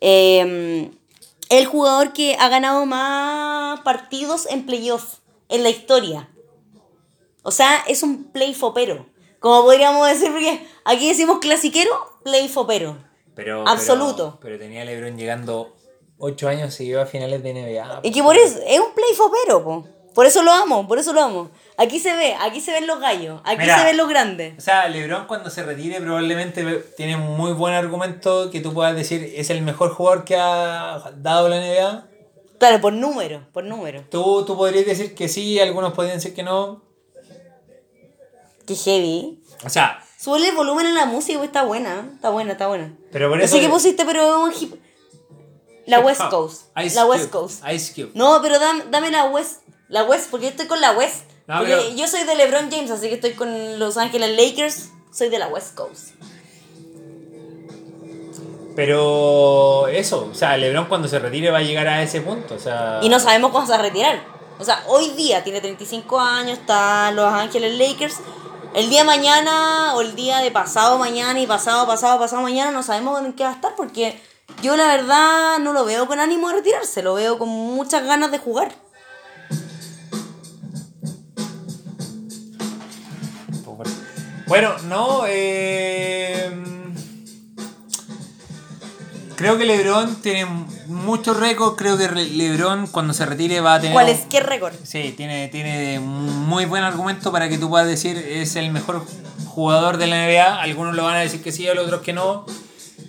[SPEAKER 1] Eh, el jugador que ha ganado más partidos en playoff en la historia. O sea, es un playfopero. Como podríamos decir, porque aquí decimos clasiquero, playfopero.
[SPEAKER 2] Pero,
[SPEAKER 1] Absoluto.
[SPEAKER 2] Pero, pero tenía LeBron llegando 8 años seguidos a finales de NBA.
[SPEAKER 1] Y que por eso, es un playfopero, po. Por eso lo amo, por eso lo amo. Aquí se ve, aquí se ven los gallos, aquí
[SPEAKER 2] Mira.
[SPEAKER 1] se ven los grandes.
[SPEAKER 2] O sea, LeBron cuando se retire probablemente tiene un muy buen argumento que tú puedas decir es el mejor jugador que ha dado la NBA.
[SPEAKER 1] Claro, por número, por número.
[SPEAKER 2] Tú, tú podrías decir que sí, algunos podrían decir que no.
[SPEAKER 1] Qué heavy.
[SPEAKER 2] O sea,
[SPEAKER 1] Suele el volumen en la música, está buena, está buena, está buena.
[SPEAKER 2] pero por eso...
[SPEAKER 1] sé qué pusiste, pero un hip... La West Coast.
[SPEAKER 2] Ice
[SPEAKER 1] la
[SPEAKER 2] Cube,
[SPEAKER 1] West Coast.
[SPEAKER 2] Ice Cube.
[SPEAKER 1] No, pero dame, dame la West. La West, porque yo estoy con la West.
[SPEAKER 2] No,
[SPEAKER 1] Porque
[SPEAKER 2] pero-
[SPEAKER 1] yo soy de LeBron James, así que estoy con Los Ángeles Lakers. Soy de la West Coast.
[SPEAKER 2] Pero eso, o sea, LeBron cuando se retire va a llegar a ese punto. O sea,
[SPEAKER 1] Y no sabemos cuándo se va a retirar. O sea, hoy día tiene 35 años, está Los Ángeles Lakers. El día de mañana o el día de pasado mañana y pasado, pasado, pasado mañana no sabemos en qué va a estar porque yo la verdad no lo veo con ánimo de retirarse, lo veo con muchas ganas de jugar.
[SPEAKER 2] Bueno, no, eh, creo que LeBron tiene muchos récords. Creo que LeBron cuando se retire va a tener.
[SPEAKER 1] ¿Cuál es? ¿Qué récord?
[SPEAKER 2] Sí, tiene, tiene muy buen argumento para que tú puedas decir es el mejor jugador de la NBA. Algunos lo van a decir que sí, otros que no.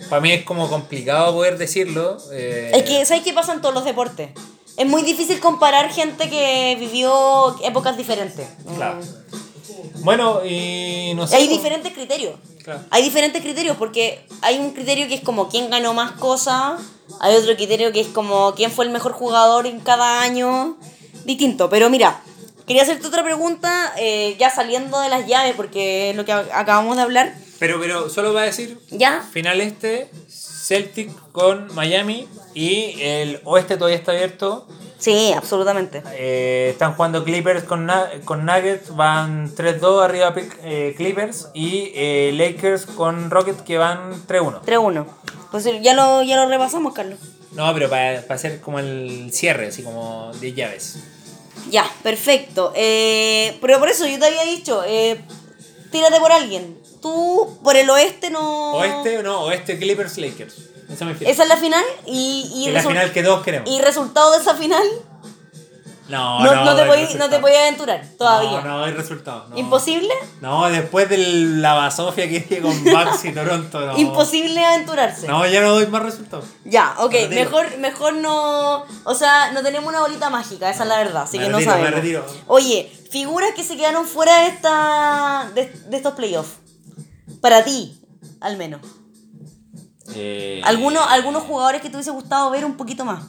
[SPEAKER 2] Para mí es como complicado poder decirlo. eh,
[SPEAKER 1] Es que, ¿sabes qué pasa en todos los deportes? Es muy difícil comparar gente que vivió épocas diferentes.
[SPEAKER 2] Claro. Bueno, y no sé.
[SPEAKER 1] Hay
[SPEAKER 2] pues,
[SPEAKER 1] diferentes criterios.
[SPEAKER 2] Claro.
[SPEAKER 1] Hay diferentes criterios porque hay un criterio que es como quién ganó más cosas, hay otro criterio que es como quién fue el mejor jugador en cada año, distinto. Pero mira, quería hacerte otra pregunta eh, ya saliendo de las llaves porque es lo que acabamos de hablar.
[SPEAKER 2] Pero, pero solo va a decir
[SPEAKER 1] ¿Ya?
[SPEAKER 2] final este, Celtic con Miami y el oeste todavía está abierto.
[SPEAKER 1] Sí, absolutamente.
[SPEAKER 2] Eh, están jugando Clippers con, con Nuggets, van 3-2 arriba eh, Clippers y eh, Lakers con Rockets que van 3-1.
[SPEAKER 1] 3-1. Pues ya lo, ya lo repasamos, Carlos.
[SPEAKER 2] No, pero para, para hacer como el cierre, así como de llaves.
[SPEAKER 1] Ya, perfecto. Pero por eso yo te había dicho, tírate por alguien. Tú por el oeste no...
[SPEAKER 2] Oeste, no, oeste Clippers Lakers. Esa me.
[SPEAKER 1] Esa es la final y, y,
[SPEAKER 2] es la final que todos queremos.
[SPEAKER 1] y resultado de esa final
[SPEAKER 2] No,
[SPEAKER 1] no,
[SPEAKER 2] no,
[SPEAKER 1] no te podí, no te podía aventurar todavía.
[SPEAKER 2] No, no hay resultado. no.
[SPEAKER 1] ¿Imposible?
[SPEAKER 2] No, después de la basofia que hice con Bucks y Toronto.
[SPEAKER 1] Imposible aventurarse.
[SPEAKER 2] No, ya no doy más resultados.
[SPEAKER 1] Ya, ok,
[SPEAKER 2] Me
[SPEAKER 1] mejor, mejor no. O sea, no tenemos una bolita mágica, esa es la verdad, así
[SPEAKER 2] Me
[SPEAKER 1] que
[SPEAKER 2] retiro,
[SPEAKER 1] no
[SPEAKER 2] me
[SPEAKER 1] sabemos.
[SPEAKER 2] retiro.
[SPEAKER 1] Oye, figuras que se quedaron fuera de esta. de, de estos playoffs. Para ti, al menos.
[SPEAKER 2] Eh,
[SPEAKER 1] Algunos, algunos jugadores que te hubiese gustado ver un poquito más.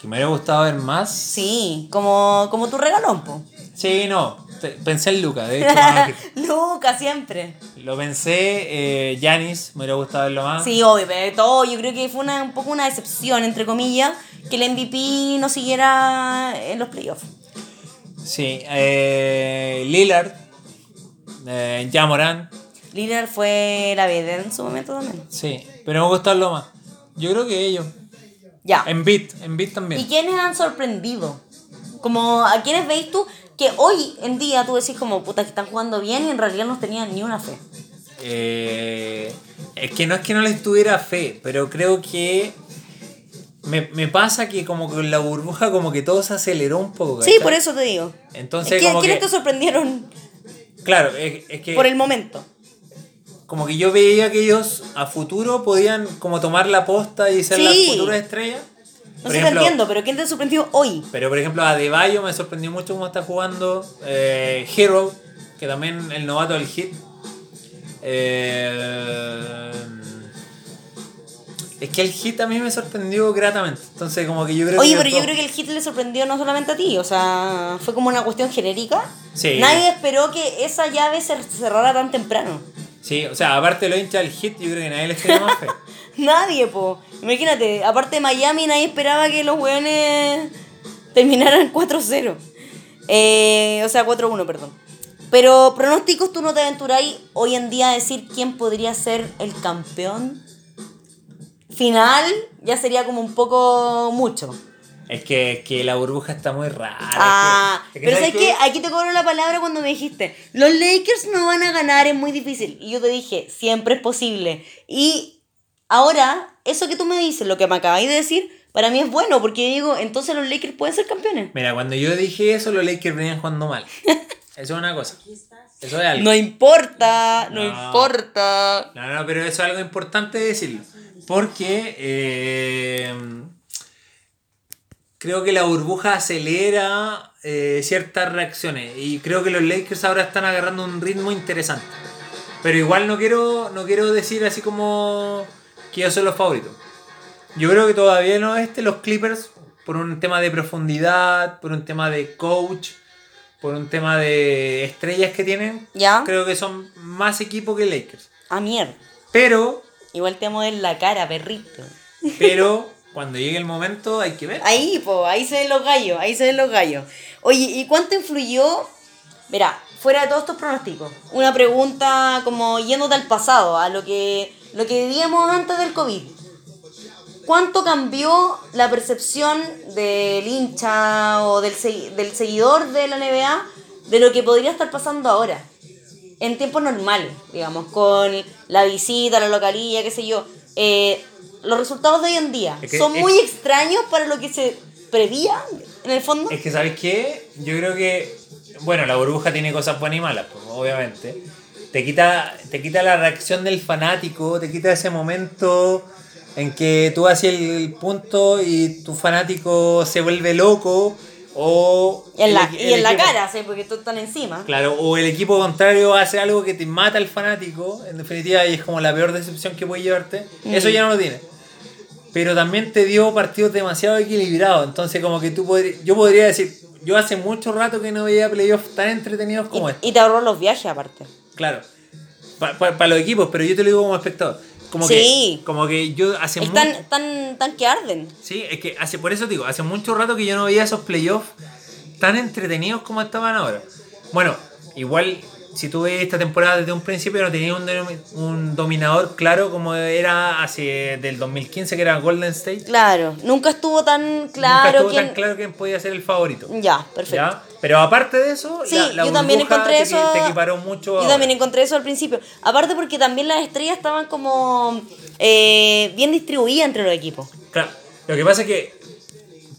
[SPEAKER 2] Que me hubiera gustado ver más.
[SPEAKER 1] Sí, como, como tu regalón, po.
[SPEAKER 2] Sí, no. Pensé en Luca, de hecho.
[SPEAKER 1] Luca, siempre.
[SPEAKER 2] Lo pensé, Yanis, me hubiera gustado verlo más.
[SPEAKER 1] Sí, obvio, pero todo, yo creo que fue una, un poco una decepción, entre comillas, que el MVP no siguiera en los playoffs.
[SPEAKER 2] Sí, eh, Lillard, eh, Jamoran,
[SPEAKER 1] Lillard fue la vedette en su momento también.
[SPEAKER 2] sí, pero me gusta verlo más. Yo creo que ellos.
[SPEAKER 1] Ya.
[SPEAKER 2] En beat, en beat
[SPEAKER 1] ¿Y
[SPEAKER 2] también.
[SPEAKER 1] quiénes han sorprendido? Como, ¿a quiénes veis tú que hoy en día tú decís como, puta, que están jugando bien y en realidad no tenían ni una fe?
[SPEAKER 2] Eh, es que no es que no les tuviera fe, pero creo que me, me pasa que como con la burbuja como que todo se aceleró un poco.
[SPEAKER 1] Sí, por eso te digo.
[SPEAKER 2] Entonces
[SPEAKER 1] ¿Quién-
[SPEAKER 2] como
[SPEAKER 1] ¿Quiénes
[SPEAKER 2] que...
[SPEAKER 1] te sorprendieron
[SPEAKER 2] Claro, es, es que
[SPEAKER 1] por el momento?
[SPEAKER 2] como que yo veía que ellos a futuro podían como tomar la posta y ser
[SPEAKER 1] Sí.
[SPEAKER 2] las futuras estrellas.
[SPEAKER 1] No sé, te
[SPEAKER 2] ejemplo,
[SPEAKER 1] entiendo, pero ¿quién te sorprendió hoy?
[SPEAKER 2] Pero por ejemplo a Deballo me sorprendió mucho cómo está jugando. Eh, Hero, que también el novato del hit. Eh, Es que el hit a mí me sorprendió gratamente. Entonces, como que yo creo
[SPEAKER 1] Oye,
[SPEAKER 2] que.
[SPEAKER 1] pero
[SPEAKER 2] los
[SPEAKER 1] yo creo que el hit le sorprendió no solamente a ti, o sea, fue como una cuestión genérica.
[SPEAKER 2] Sí.
[SPEAKER 1] Nadie esperó que esa llave se cerrara tan temprano.
[SPEAKER 2] Sí, o sea, aparte de lo hincha del hit, yo creo que nadie les tiene más fe.
[SPEAKER 1] Nadie, po. Imagínate, aparte de Miami, nadie esperaba que los weones terminaran 4-0. Eh, o sea, 4-1, perdón. Pero pronósticos, tú no te aventuráis hoy en día a decir quién podría ser el campeón final, ya sería como un poco mucho.
[SPEAKER 2] Es que, que la burbuja está muy rara. es que-
[SPEAKER 1] Ah,
[SPEAKER 2] es que
[SPEAKER 1] pero
[SPEAKER 2] ¿sabes
[SPEAKER 1] ¿sabes qué? Aquí te cobro la palabra cuando me dijiste, los Lakers no van a ganar, es muy difícil. Y yo te dije, siempre es posible. Y ahora, eso que tú me dices, lo que me acabáis de decir, para mí es bueno, porque digo, entonces los Lakers pueden ser campeones.
[SPEAKER 2] Mira, cuando yo dije eso, los Lakers venían jugando mal. Eso es una cosa. Eso es algo.
[SPEAKER 1] No importa, no,
[SPEAKER 2] No.
[SPEAKER 1] importa.
[SPEAKER 2] No, no, pero eso es algo importante decirlo. Porque eh, creo que la burbuja acelera eh, ciertas reacciones. Y creo que los Lakers ahora están agarrando un ritmo interesante. Pero igual no quiero, no quiero decir así como que ellos son los favoritos. Yo creo que todavía no este, los Clippers, por un tema de profundidad, por un tema de coach, por un tema de estrellas que tienen,
[SPEAKER 1] ¿Ya?
[SPEAKER 2] creo que son más equipo que Lakers.
[SPEAKER 1] A mierda.
[SPEAKER 2] Pero,
[SPEAKER 1] Igual te amo en la cara, perrito.
[SPEAKER 2] pero, cuando llegue el momento hay que ver.
[SPEAKER 1] Ahí, po, ahí se ven los gallos, ahí se ven los gallos. Oye, ¿y cuánto influyó? Mira, fuera de todos estos pronósticos, una pregunta como yéndote al pasado, a lo que, lo que vivíamos antes del COVID. ¿Cuánto cambió la percepción del hincha o del, del seguidor de la NBA de lo que podría estar pasando ahora? En tiempos normales, digamos, con la visita, la localía, qué sé yo. Eh, los resultados de hoy en día
[SPEAKER 2] Es que-
[SPEAKER 1] son
[SPEAKER 2] es-
[SPEAKER 1] muy extraños para lo que se prevía, en el fondo.
[SPEAKER 2] Es que, ¿sabes qué? Yo creo que, bueno, la burbuja tiene cosas buenas y malas, pues, obviamente. Te quita, te quita la reacción del fanático, te quita ese momento en que tú haces el punto y tu fanático se vuelve loco o...
[SPEAKER 1] Y en la,
[SPEAKER 2] el-
[SPEAKER 1] y en la cara, ¿sí? porque tú están encima.
[SPEAKER 2] Claro, o el equipo contrario hace algo que te mata al fanático, en definitiva, y es como la peor decepción que puede llevarte. Eso
[SPEAKER 1] Mm.
[SPEAKER 2] ya no lo tiene. Pero también te dio partidos demasiado equilibrados. Entonces, como que tú podrías. Yo podría decir, yo hace mucho rato que no veía playoffs tan entretenidos como
[SPEAKER 1] Y,
[SPEAKER 2] este.
[SPEAKER 1] y te ahorró los viajes aparte.
[SPEAKER 2] Claro. Para los equipos, pero yo te lo digo como espectador. Como
[SPEAKER 1] Sí.
[SPEAKER 2] que, como que yo hace mucho.
[SPEAKER 1] Tan, tan que arden.
[SPEAKER 2] Sí, es que hace, por eso digo, hace mucho rato que yo no veía esos playoffs tan entretenidos como estaban ahora. Bueno, igual si tú ves esta temporada desde un principio no tenía un, un dominador claro como era hace del 2015 que era Golden State.
[SPEAKER 1] Claro, nunca estuvo tan
[SPEAKER 2] Nunca
[SPEAKER 1] claro
[SPEAKER 2] estuvo
[SPEAKER 1] quién...
[SPEAKER 2] tan claro quién podía ser el favorito.
[SPEAKER 1] Ya, perfecto.
[SPEAKER 2] ¿ya? Pero aparte de eso,
[SPEAKER 1] Sí,
[SPEAKER 2] la, la
[SPEAKER 1] yo también encontré
[SPEAKER 2] te,
[SPEAKER 1] eso.
[SPEAKER 2] te equiparó mucho.
[SPEAKER 1] Yo
[SPEAKER 2] ahora.
[SPEAKER 1] también encontré eso al principio. Aparte porque también las estrellas estaban como eh, bien distribuidas entre los equipos.
[SPEAKER 2] Claro, lo que pasa es que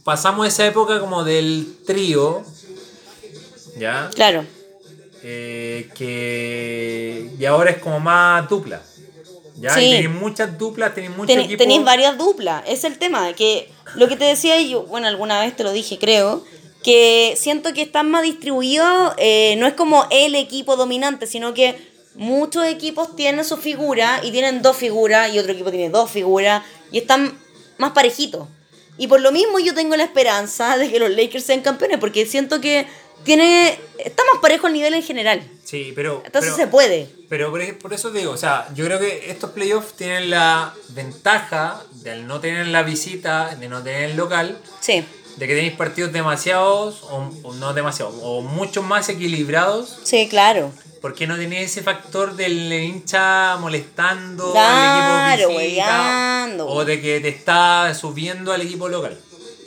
[SPEAKER 2] pasamos esa época como del trío, ¿ya?
[SPEAKER 1] Claro.
[SPEAKER 2] eh, que y ahora es como más dupla. ¿ya?
[SPEAKER 1] Sí.
[SPEAKER 2] Y tenéis muchas duplas, tenéis muchos
[SPEAKER 1] Ten- tenéis varias duplas. Es el tema. Que lo que te decía yo, bueno, alguna vez te lo dije, creo, que siento que están más distribuidos. eh, no es como el equipo dominante, sino que muchos equipos tienen su figura y tienen dos figuras y otro equipo tiene dos figuras y están más parejitos. Y por lo mismo yo tengo la esperanza de que los Lakers sean campeones porque siento que tiene está más parejo el nivel en general.
[SPEAKER 2] Sí, pero.
[SPEAKER 1] Entonces
[SPEAKER 2] pero,
[SPEAKER 1] se puede.
[SPEAKER 2] Pero por, eso digo, o sea, yo creo que estos playoffs tienen la ventaja de al no tener la visita, de no tener el local,
[SPEAKER 1] Sí,
[SPEAKER 2] de que tenéis partidos demasiados, o, o no demasiados, o mucho más equilibrados,
[SPEAKER 1] sí, claro.
[SPEAKER 2] porque no tenéis ese factor del hincha molestando
[SPEAKER 1] Claro,
[SPEAKER 2] al equipo visita, o de que te está subiendo al equipo local.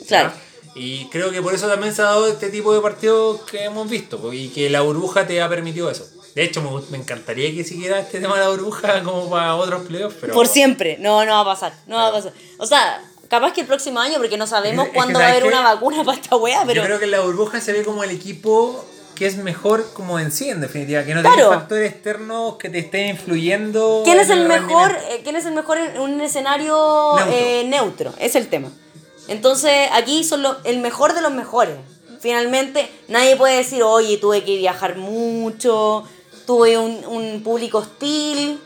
[SPEAKER 1] Claro.
[SPEAKER 2] ¿ya? Y creo que por eso también se ha dado este tipo de partidos que hemos visto, y que la burbuja te ha permitido eso. De hecho, me, me encantaría que siguiera este tema de la burbuja como para otros playoffs, pero...
[SPEAKER 1] Por siempre. No, no va a pasar. No va a pasar. O sea, capaz que el próximo año, porque no sabemos
[SPEAKER 2] Es que,
[SPEAKER 1] cuándo va a
[SPEAKER 2] ¿sabes
[SPEAKER 1] haber una vacuna para esta wea, pero.
[SPEAKER 2] Yo creo que en la burbuja se ve como el equipo que es mejor como en sí, en definitiva, que no
[SPEAKER 1] Claro.
[SPEAKER 2] tiene factores externos que te estén influyendo.
[SPEAKER 1] ¿Quién es el mejor? eh, ¿Quién es el mejor en un escenario
[SPEAKER 2] Neutro.
[SPEAKER 1] eh, neutro? Es el tema. Entonces, aquí son lo- el mejor de los mejores. Finalmente, nadie puede decir, oye, tuve que viajar mucho, tuve un, un público hostil.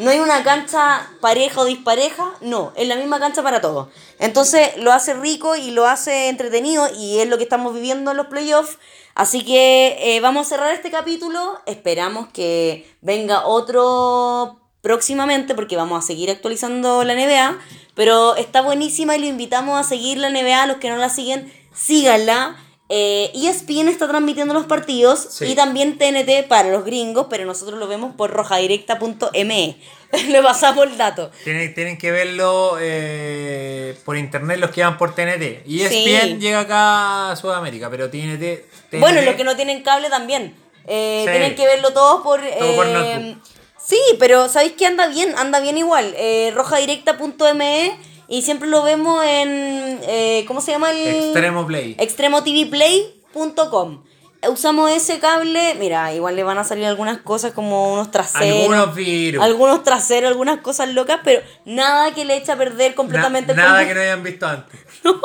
[SPEAKER 1] No hay una cancha pareja o dispareja, no, es la misma cancha para todos. Entonces lo hace rico y lo hace entretenido y es lo que estamos viviendo en los playoffs. Así que eh, vamos a cerrar este capítulo. Esperamos que venga otro próximamente porque vamos a seguir actualizando la NBA. Pero está buenísima y lo invitamos a seguir la NBA. Los que no la siguen, síganla. Eh, ESPN está transmitiendo los partidos
[SPEAKER 2] Sí.
[SPEAKER 1] y también TNT para los gringos, pero nosotros lo vemos por rojadirecta.me. Le pasamos el dato.
[SPEAKER 2] Tienen, tienen que verlo eh, por internet los que van por TNT. Y ESPN
[SPEAKER 1] Sí.
[SPEAKER 2] llega acá a Sudamérica, pero TNT. TNT
[SPEAKER 1] Bueno, los que no tienen cable también. Eh,
[SPEAKER 2] Sí.
[SPEAKER 1] Tienen que verlo todos por...
[SPEAKER 2] Todo por
[SPEAKER 1] eh, sí, pero ¿sabéis que anda bien? Anda bien igual. Rojadirecta.me y siempre lo vemos en... eh, ¿Cómo se llama el...?
[SPEAKER 2] Extremo Play.
[SPEAKER 1] extremotvplay.com. Usamos ese cable, mira, igual le van a salir algunas cosas como unos traseros.
[SPEAKER 2] Algunos virus.
[SPEAKER 1] Algunos traseros, algunas cosas locas, pero nada que le eche a perder completamente
[SPEAKER 2] Na-
[SPEAKER 1] el
[SPEAKER 2] nada que no hayan visto antes.
[SPEAKER 1] no,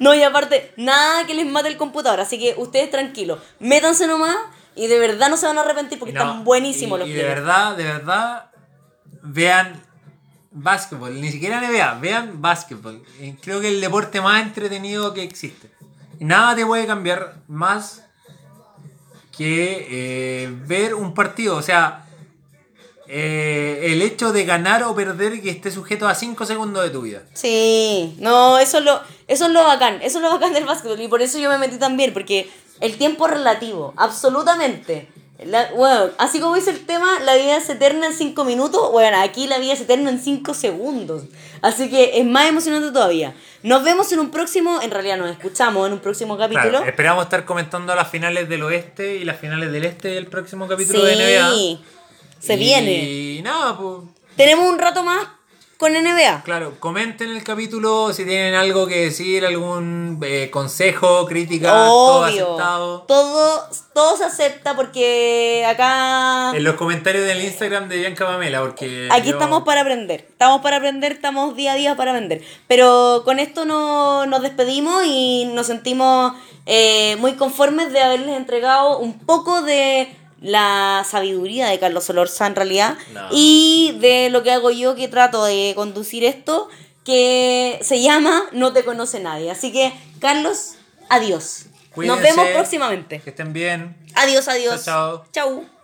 [SPEAKER 1] no, y aparte, nada que les mate el computador. Así que ustedes tranquilos, métanse nomás y de verdad no se van a arrepentir porque
[SPEAKER 2] No,
[SPEAKER 1] están buenísimos
[SPEAKER 2] y,
[SPEAKER 1] los
[SPEAKER 2] y de verdad, de verdad, vean básquetbol. Ni siquiera NBA, vean básquetbol. Eh, Creo que el deporte más entretenido que existe. Nada te puede cambiar más que eh, ver un partido. O sea, eh, el hecho de ganar o perder y que esté sujeto a 5 segundos de tu vida.
[SPEAKER 1] Sí, no, eso es lo, eso es lo bacán, eso es lo bacán del básquetbol y por eso yo me metí también, porque el tiempo es relativo, absolutamente. La- bueno, así como dice el tema, la vida es eterna en 5 minutos, bueno, aquí la vida es eterna en 5 segundos. Así que es más emocionante todavía. Nos vemos en un próximo, en realidad nos escuchamos en un próximo capítulo.
[SPEAKER 2] Claro, esperamos estar comentando las finales del oeste y las finales del este del próximo capítulo de NBA.
[SPEAKER 1] Se
[SPEAKER 2] Y
[SPEAKER 1] viene.
[SPEAKER 2] nada, pues.
[SPEAKER 1] Tenemos un rato más con NBA.
[SPEAKER 2] Claro, comenten el capítulo si tienen algo que decir, algún eh, consejo, crítica, todo aceptado.
[SPEAKER 1] Todo, todo se acepta porque acá...
[SPEAKER 2] En los comentarios del Instagram de Bianca Pamela, porque.
[SPEAKER 1] Aquí
[SPEAKER 2] yo-
[SPEAKER 1] estamos para aprender. Estamos para aprender, estamos día a día para aprender. Pero con esto no, nos despedimos y nos sentimos eh, muy conformes de haberles entregado un poco de la sabiduría de Carlos Solorza en realidad
[SPEAKER 2] No.
[SPEAKER 1] y de lo que hago yo que trato de conducir esto que se llama No te conoce nadie. Así que Carlos, adiós.
[SPEAKER 2] Cuídense,
[SPEAKER 1] Nos vemos próximamente.
[SPEAKER 2] Que estén bien.
[SPEAKER 1] Adiós, adiós.
[SPEAKER 2] Chao,
[SPEAKER 1] Chau.